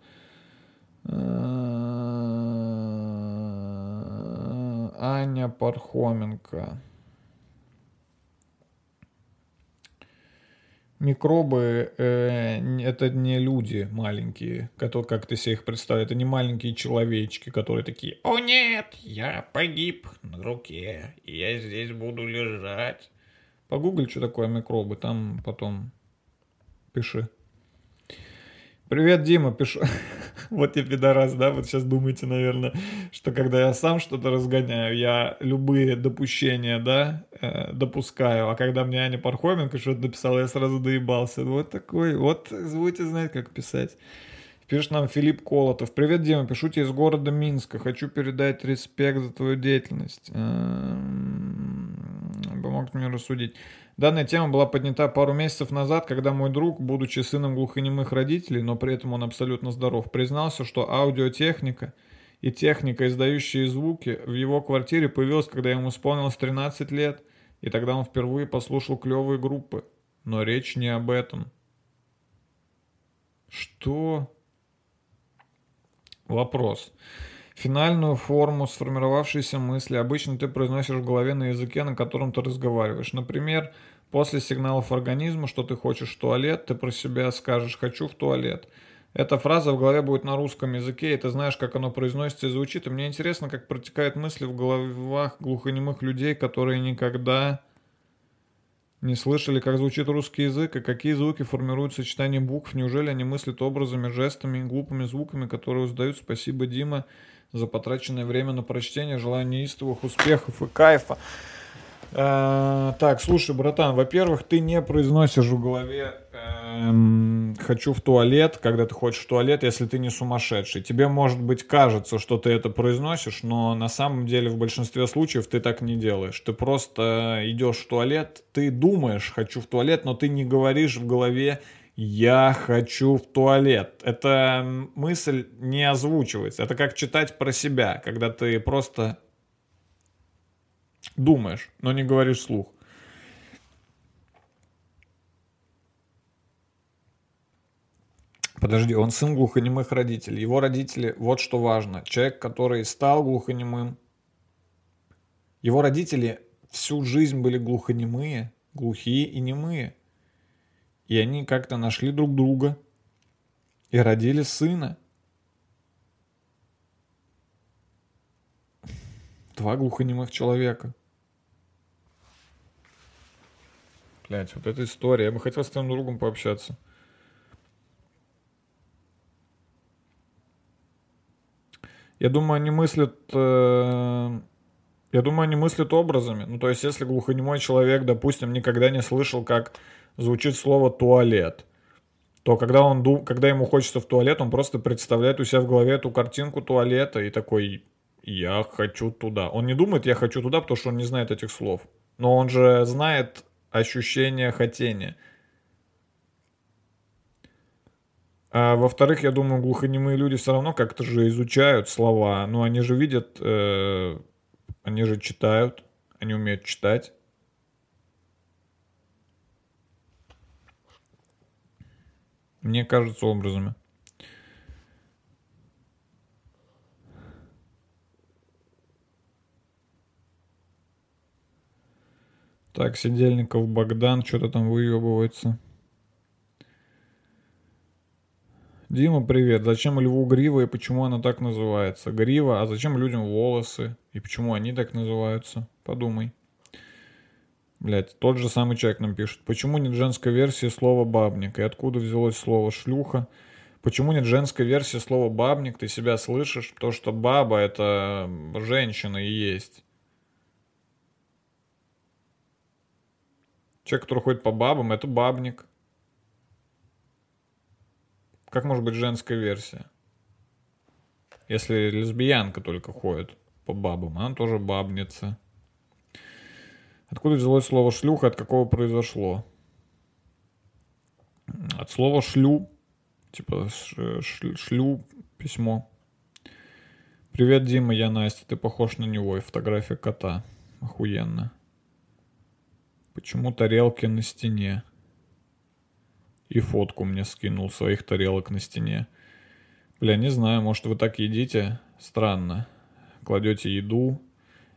A: Аня Пархоменко. Микробы э, это не люди маленькие, которые, как ты себе их представляешь, это не маленькие человечки, которые такие, о нет, я погиб на руке, я здесь буду лежать. Погугли, что такое микробы, там потом пиши. Привет, Дима, пишу. *laughs* вот я пидорас, да, вот сейчас думаете, наверное, что когда я сам что-то разгоняю, я любые допущения, да, э, допускаю, а когда мне Аня Пархоменко что-то написала, я сразу доебался. Вот такой, вот будете знать, как писать. Пишет нам Филипп Колотов. Привет, Дима, пишу тебе из города Минска. Хочу передать респект за твою деятельность. Эм, помог мне рассудить. Данная тема была поднята пару месяцев назад, когда мой друг, будучи сыном глухонемых родителей, но при этом он абсолютно здоров, признался, что аудиотехника и техника, издающие звуки, в его квартире появилась, когда ему исполнилось 13 лет, и тогда он впервые послушал клевые группы. Но речь не об этом. Что? Вопрос. Финальную форму сформировавшейся мысли обычно ты произносишь в голове на языке, на котором ты разговариваешь. Например, После сигналов организма, что ты хочешь в туалет, ты про себя скажешь «хочу в туалет». Эта фраза в голове будет на русском языке, и ты знаешь, как оно произносится и звучит. И мне интересно, как протекают мысли в головах глухонемых людей, которые никогда не слышали, как звучит русский язык, и какие звуки формируют сочетание букв. Неужели они мыслят образами, жестами и глупыми звуками, которые узнают? Спасибо, Дима, за потраченное время на прочтение. Желаю неистовых успехов и кайфа. Э, так, слушай, братан, во-первых, ты не произносишь в голове эм, «хочу в туалет», когда ты хочешь в туалет, если ты не сумасшедший. Тебе, может быть, кажется, что ты это произносишь, но на самом деле в большинстве случаев ты так не делаешь. Ты просто идешь в туалет, ты думаешь «хочу в туалет», но ты не говоришь в голове «я хочу в туалет». Эта мысль не озвучивается. Это как читать про себя, когда ты просто Думаешь, но не говоришь вслух. Подожди, он сын глухонемых родителей. Его родители, вот что важно. Человек, который стал глухонемым, его родители всю жизнь были глухонемые, глухие и немые. И они как-то нашли друг друга и родили сына. Два глухонемых человека. Блять, вот эта история. Я бы хотел с твоим другом пообщаться. Я думаю, они мыслят... Э, я думаю, они мыслят образами. Ну, то есть, если глухонемой человек, допустим, никогда не слышал, как звучит слово «туалет», то когда, он дум... когда ему хочется в туалет, он просто представляет у себя в голове эту картинку туалета и такой я хочу туда. Он не думает, я хочу туда, потому что он не знает этих слов. Но он же знает ощущение хотения. А во-вторых, я думаю, глухонемые люди все равно как-то же изучают слова. Ну, они же видят, э, они же читают, они умеют читать. Мне кажется, образами. Так, Сидельников Богдан что-то там выебывается. Дима, привет. Зачем льву грива и почему она так называется? Грива, а зачем людям волосы? И почему они так называются? Подумай. Блять, тот же самый человек нам пишет. Почему нет женской версии слова бабник? И откуда взялось слово шлюха? Почему нет женской версии слова бабник? Ты себя слышишь? То, что баба это женщина и есть. Человек, который ходит по бабам, это бабник. Как может быть женская версия? Если лесбиянка только ходит по бабам, она тоже бабница. Откуда взялось слово шлюха, от какого произошло? От слова шлю, типа шлю письмо. Привет, Дима, я Настя, ты похож на него, и фотография кота. Охуенно. Почему тарелки на стене? И фотку мне скинул своих тарелок на стене. Бля, не знаю, может вы так едите? Странно. Кладете еду.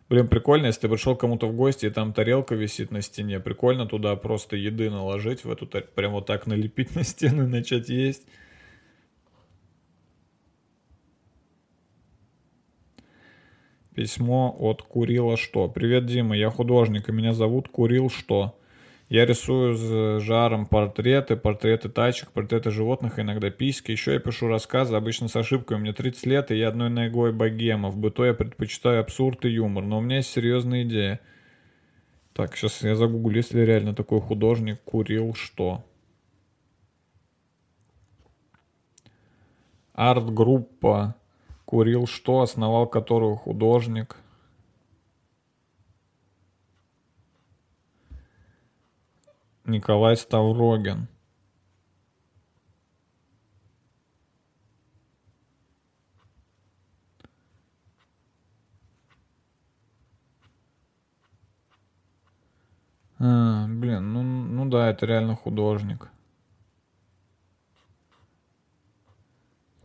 A: Блин, прикольно, если ты пришел кому-то в гости, и там тарелка висит на стене. Прикольно туда просто еды наложить, в эту прям вот так налепить на стену и начать есть. Письмо от Курила Что. Привет, Дима, я художник, и меня зовут Курил Что. Я рисую с жаром портреты, портреты тачек, портреты животных, иногда письки. Еще я пишу рассказы, обычно с ошибкой. Меня 30 лет, и я одной ногой богема. В быту я предпочитаю абсурд и юмор, но у меня есть серьезная идея. Так, сейчас я загуглю, если реально такой художник курил что. Арт-группа Курил что, основал которую художник. Николай Ставрогин. А, блин, ну, ну да, это реально художник.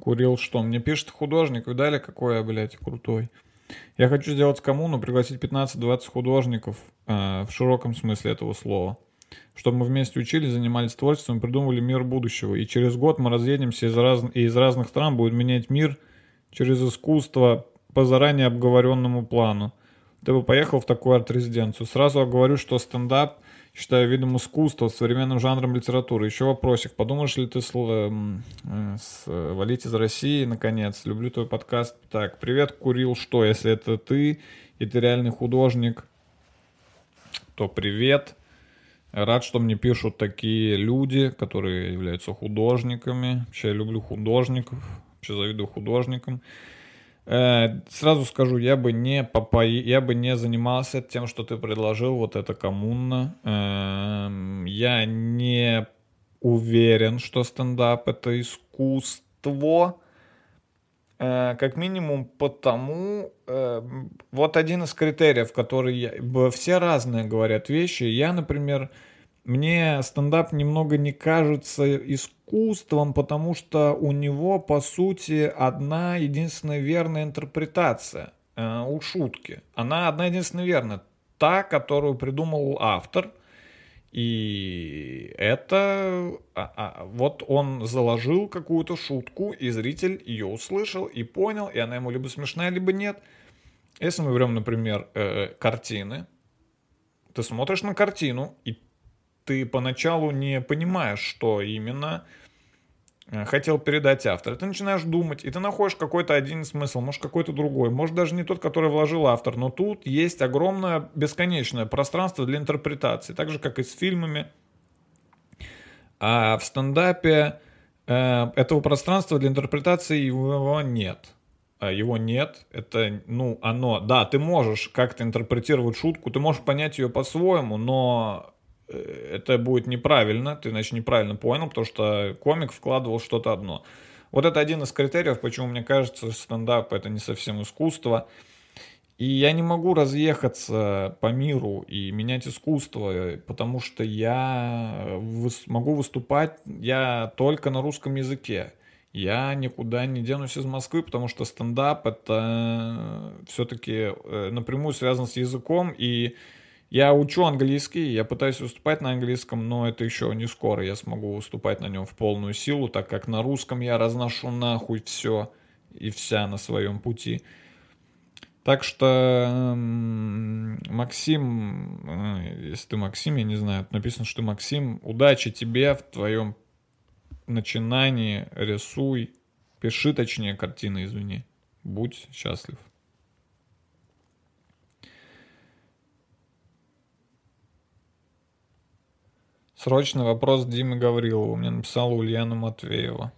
A: Курил что? Мне пишет художник, видали, какой я, блядь, крутой. Я хочу сделать коммуну, пригласить 15-20 художников э, в широком смысле этого слова. чтобы мы вместе учились, занимались творчеством, придумывали мир будущего. И через год мы разъедемся из, раз... и из разных стран будем менять мир через искусство по заранее обговоренному плану. Ты бы поехал в такую арт-резиденцию. Сразу говорю, что стендап считаю видом искусства, современным жанром литературы. Еще вопросик. Подумаешь ли ты с, э, с, валить из России, наконец? Люблю твой подкаст. Так, привет, Курил, что, если это ты, и ты реальный художник, то привет. Рад, что мне пишут такие люди, которые являются художниками. Вообще я люблю художников, вообще завидую художникам. Э, сразу скажу, я бы не попа... я бы не занимался тем, что ты предложил, вот это коммуна. Эм, я не уверен, что стендап это искусство. Э, как минимум потому, э, вот один из критериев, который я, все разные говорят вещи. Я, например, мне стендап немного не кажется искусством, потому что у него, по сути, одна единственная верная интерпретация э, у шутки. Она одна единственная верная. Та, которую придумал автор – и это а, а, вот он заложил какую-то шутку, и зритель ее услышал и понял, и она ему либо смешная, либо нет. Если мы берем, например, э, картины, ты смотришь на картину, и ты поначалу не понимаешь, что именно Э, хотел передать автор. ты начинаешь думать, и ты находишь какой-то один смысл, может какой-то другой, может даже не тот, который вложил автор, но тут есть огромное бесконечное пространство для интерпретации, так же как и с фильмами. А в стендапе э, этого пространства для интерпретации его нет. А его нет, это, ну, оно, да, ты можешь как-то интерпретировать шутку, ты можешь понять ее по-своему, но это будет неправильно, ты, значит, неправильно понял, потому что комик вкладывал что-то одно. Вот это один из критериев, почему мне кажется, стендап это не совсем искусство. И я не могу разъехаться по миру и менять искусство, потому что я могу выступать я только на русском языке. Я никуда не денусь из Москвы, потому что стендап это все-таки э, напрямую связан с языком, и я учу английский, я пытаюсь выступать на английском, но это еще не скоро я смогу выступать на нем в полную силу, так как на русском я разношу нахуй все и вся на своем пути. Так что Максим, э, если ты Максим, я не знаю, написано, что Максим, удачи тебе в твоем начинании, рисуй, пиши точнее картины, извини, будь счастлив. Срочный вопрос Димы Гаврилова. Мне написала Ульяна Матвеева.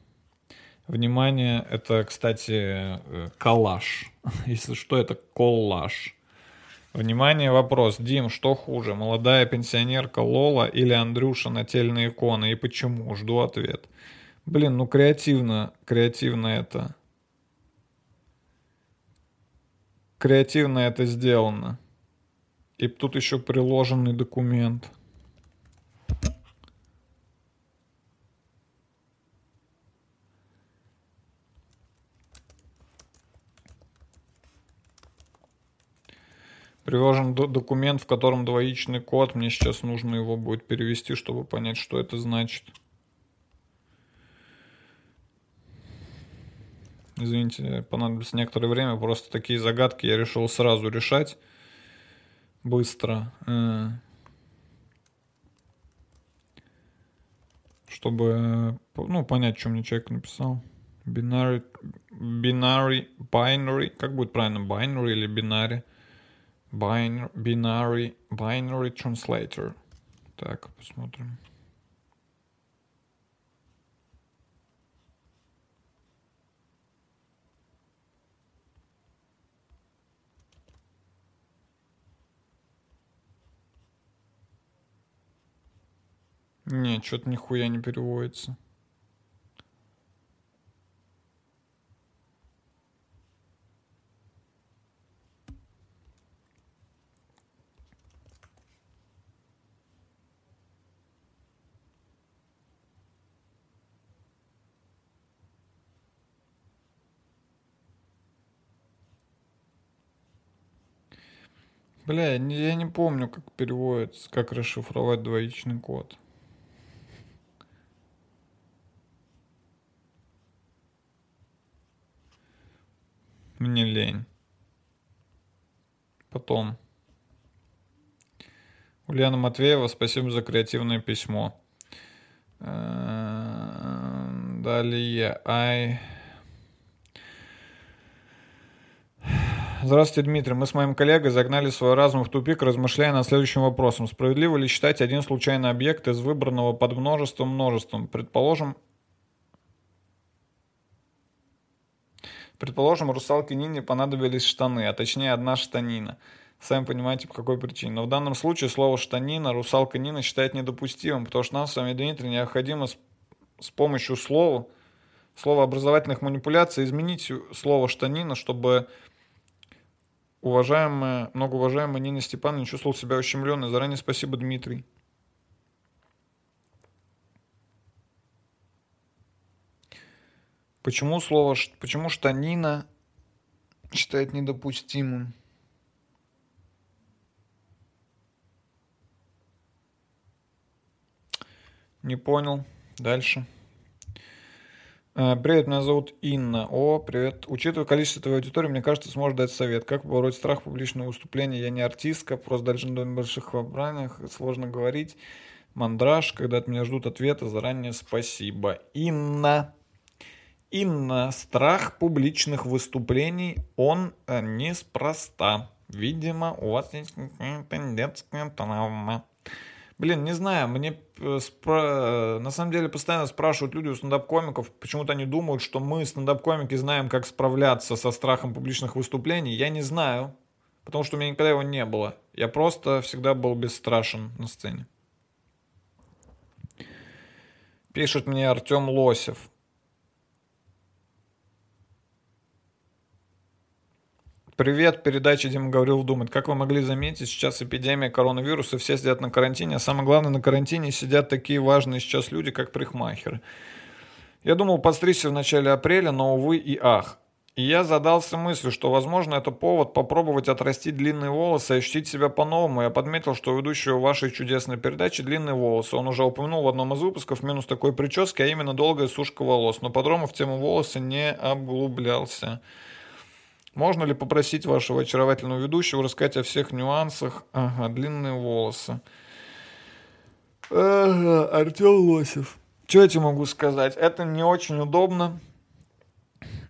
A: Внимание, это, кстати, э, коллаж. *laughs* Если что, это коллаж. Внимание, вопрос. Дим, что хуже, молодая пенсионерка Лола или Андрюша нательные иконы? И почему? Жду ответ. Блин, ну креативно, креативно это. Креативно это сделано. И тут еще приложенный документ. Приложен документ, в котором двоичный код. Мне сейчас нужно его будет перевести, чтобы понять, что это значит. Извините, понадобится некоторое время. Просто такие загадки я решил сразу решать. Быстро. Э, чтобы ну, понять, что мне человек написал. Binary, binary, binary. Как будет правильно? Binary или binary? Binary, binary translator. Так, посмотрим. Нет, что-то нихуя не переводится. Бля, не- я не помню, как переводится, как расшифровать двоичный код. Мне лень. Потом. Ульяна Матвеева, спасибо за креативное письмо. Э, Далее. Ай. Здравствуйте, Дмитрий. Мы с моим коллегой загнали свой разум в тупик, размышляя над следующим вопросом. Справедливо ли считать один случайный объект из выбранного под множеством множеством? Предположим, Предположим, русалке Нине понадобились штаны, а точнее одна штанина. Сами понимаете, по какой причине. Но в данном случае слово «штанина» русалка Нина считает недопустимым, потому что нам с вами, Дмитрий, необходимо с, с помощью слова, слова образовательных манипуляций изменить слово «штанина», чтобы уважаемая, многоуважаемая Нина Степановна не чувствовала себя ущемленной. Заранее спасибо, Дмитрий. Почему слово, почему штанина считает недопустимым? Не понял. Дальше. Э, Привет, меня зовут Инна. О, привет. Учитывая количество твоей аудитории, мне кажется, сможешь дать совет. Как побороть страх публичного выступления? Я не артистка, просто даже на больших собраниях сложно говорить. Мандраж, когда от меня ждут ответа, заранее спасибо. Инна. Инна, страх публичных выступлений, он э, неспроста. Видимо, у вас есть какая-то детская травма. Блин, не знаю, мне э, спра- э, на самом деле постоянно спрашивают люди у стендап-комиков, почему-то они думают, что мы, стендап-комики, знаем, как справляться со страхом публичных выступлений. Я не знаю, потому что у меня никогда его не было. Я просто всегда был бесстрашен на сцене. Пишет мне Артем Лосев. Привет, передача Дима Гаврилов думает. Как вы могли заметить, сейчас эпидемия коронавируса, все сидят на карантине, а самое главное, на карантине сидят такие важные сейчас люди, как парикмахеры. Я думал подстричься в начале апреля, но, увы и ах. И я задался мыслью, что, возможно, это повод попробовать отрастить длинные волосы и ощутить себя по-новому. Я подметил, что ведущего вашей чудесной передачи длинные волосы. Он уже упомянул в одном из выпусков минус такой прически, а именно долгая сушка волос. Но подробно в тему волосы не обглублялся. Можно ли попросить вашего очаровательного ведущего рассказать о всех нюансах? Ага, длинные волосы. Ага, Артем Лосев. Что я тебе могу сказать? Это не очень удобно.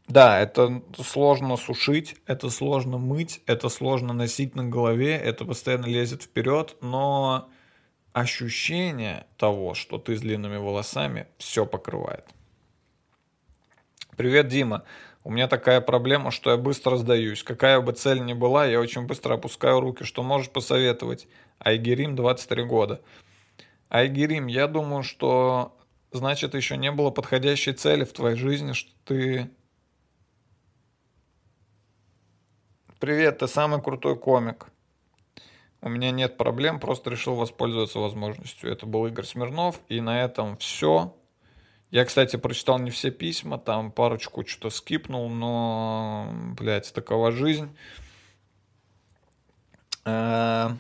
A: Да, это сложно сушить, это сложно мыть, это сложно носить на голове, это постоянно лезет вперед, но ощущение того, что ты с длинными волосами, все покрывает. Привет, Дима. У меня такая проблема, что я быстро сдаюсь. Какая бы цель ни была, я очень быстро опускаю руки. Что можешь посоветовать? Айгерим, 23 года. Айгерим, я думаю, что значит еще не было подходящей цели в твоей жизни, что ты... Привет, ты самый крутой комик. У меня нет проблем, просто решил воспользоваться возможностью. Это был Игорь Смирнов, и на этом все. Я, кстати, прочитал не все письма, там парочку что-то скипнул, но, блядь, такова жизнь. Э,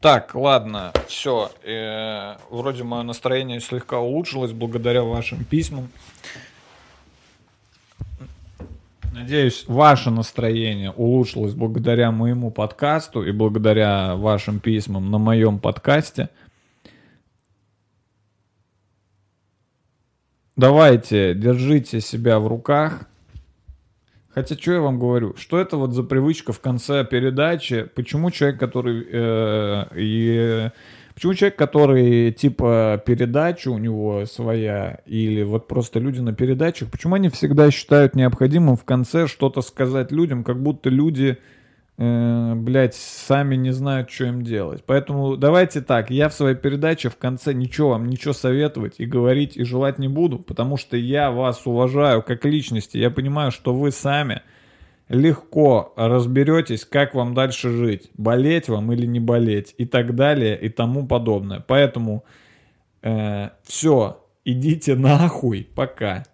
A: Так, ладно, все. Вроде мое настроение слегка улучшилось благодаря вашим письмам. Надеюсь, ваше настроение улучшилось благодаря моему подкасту и благодаря вашим письмам на моем подкасте. Давайте, держите себя в руках. Хотя, что я вам говорю? Что это вот за привычка в конце передачи? Почему человек, который... э, и, почему человек, который типа передача у него своя, или вот просто люди на передачах, почему они всегда считают необходимым в конце что-то сказать людям, как будто люди, э, блядь, сами не знают, что им делать. Поэтому давайте так, я в своей передаче в конце ничего вам, ничего советовать и говорить и желать не буду, потому что я вас уважаю как личности, я понимаю, что вы сами легко разберетесь, как вам дальше жить, болеть вам или не болеть и так далее и тому подобное. Поэтому все, идите нахуй, пока.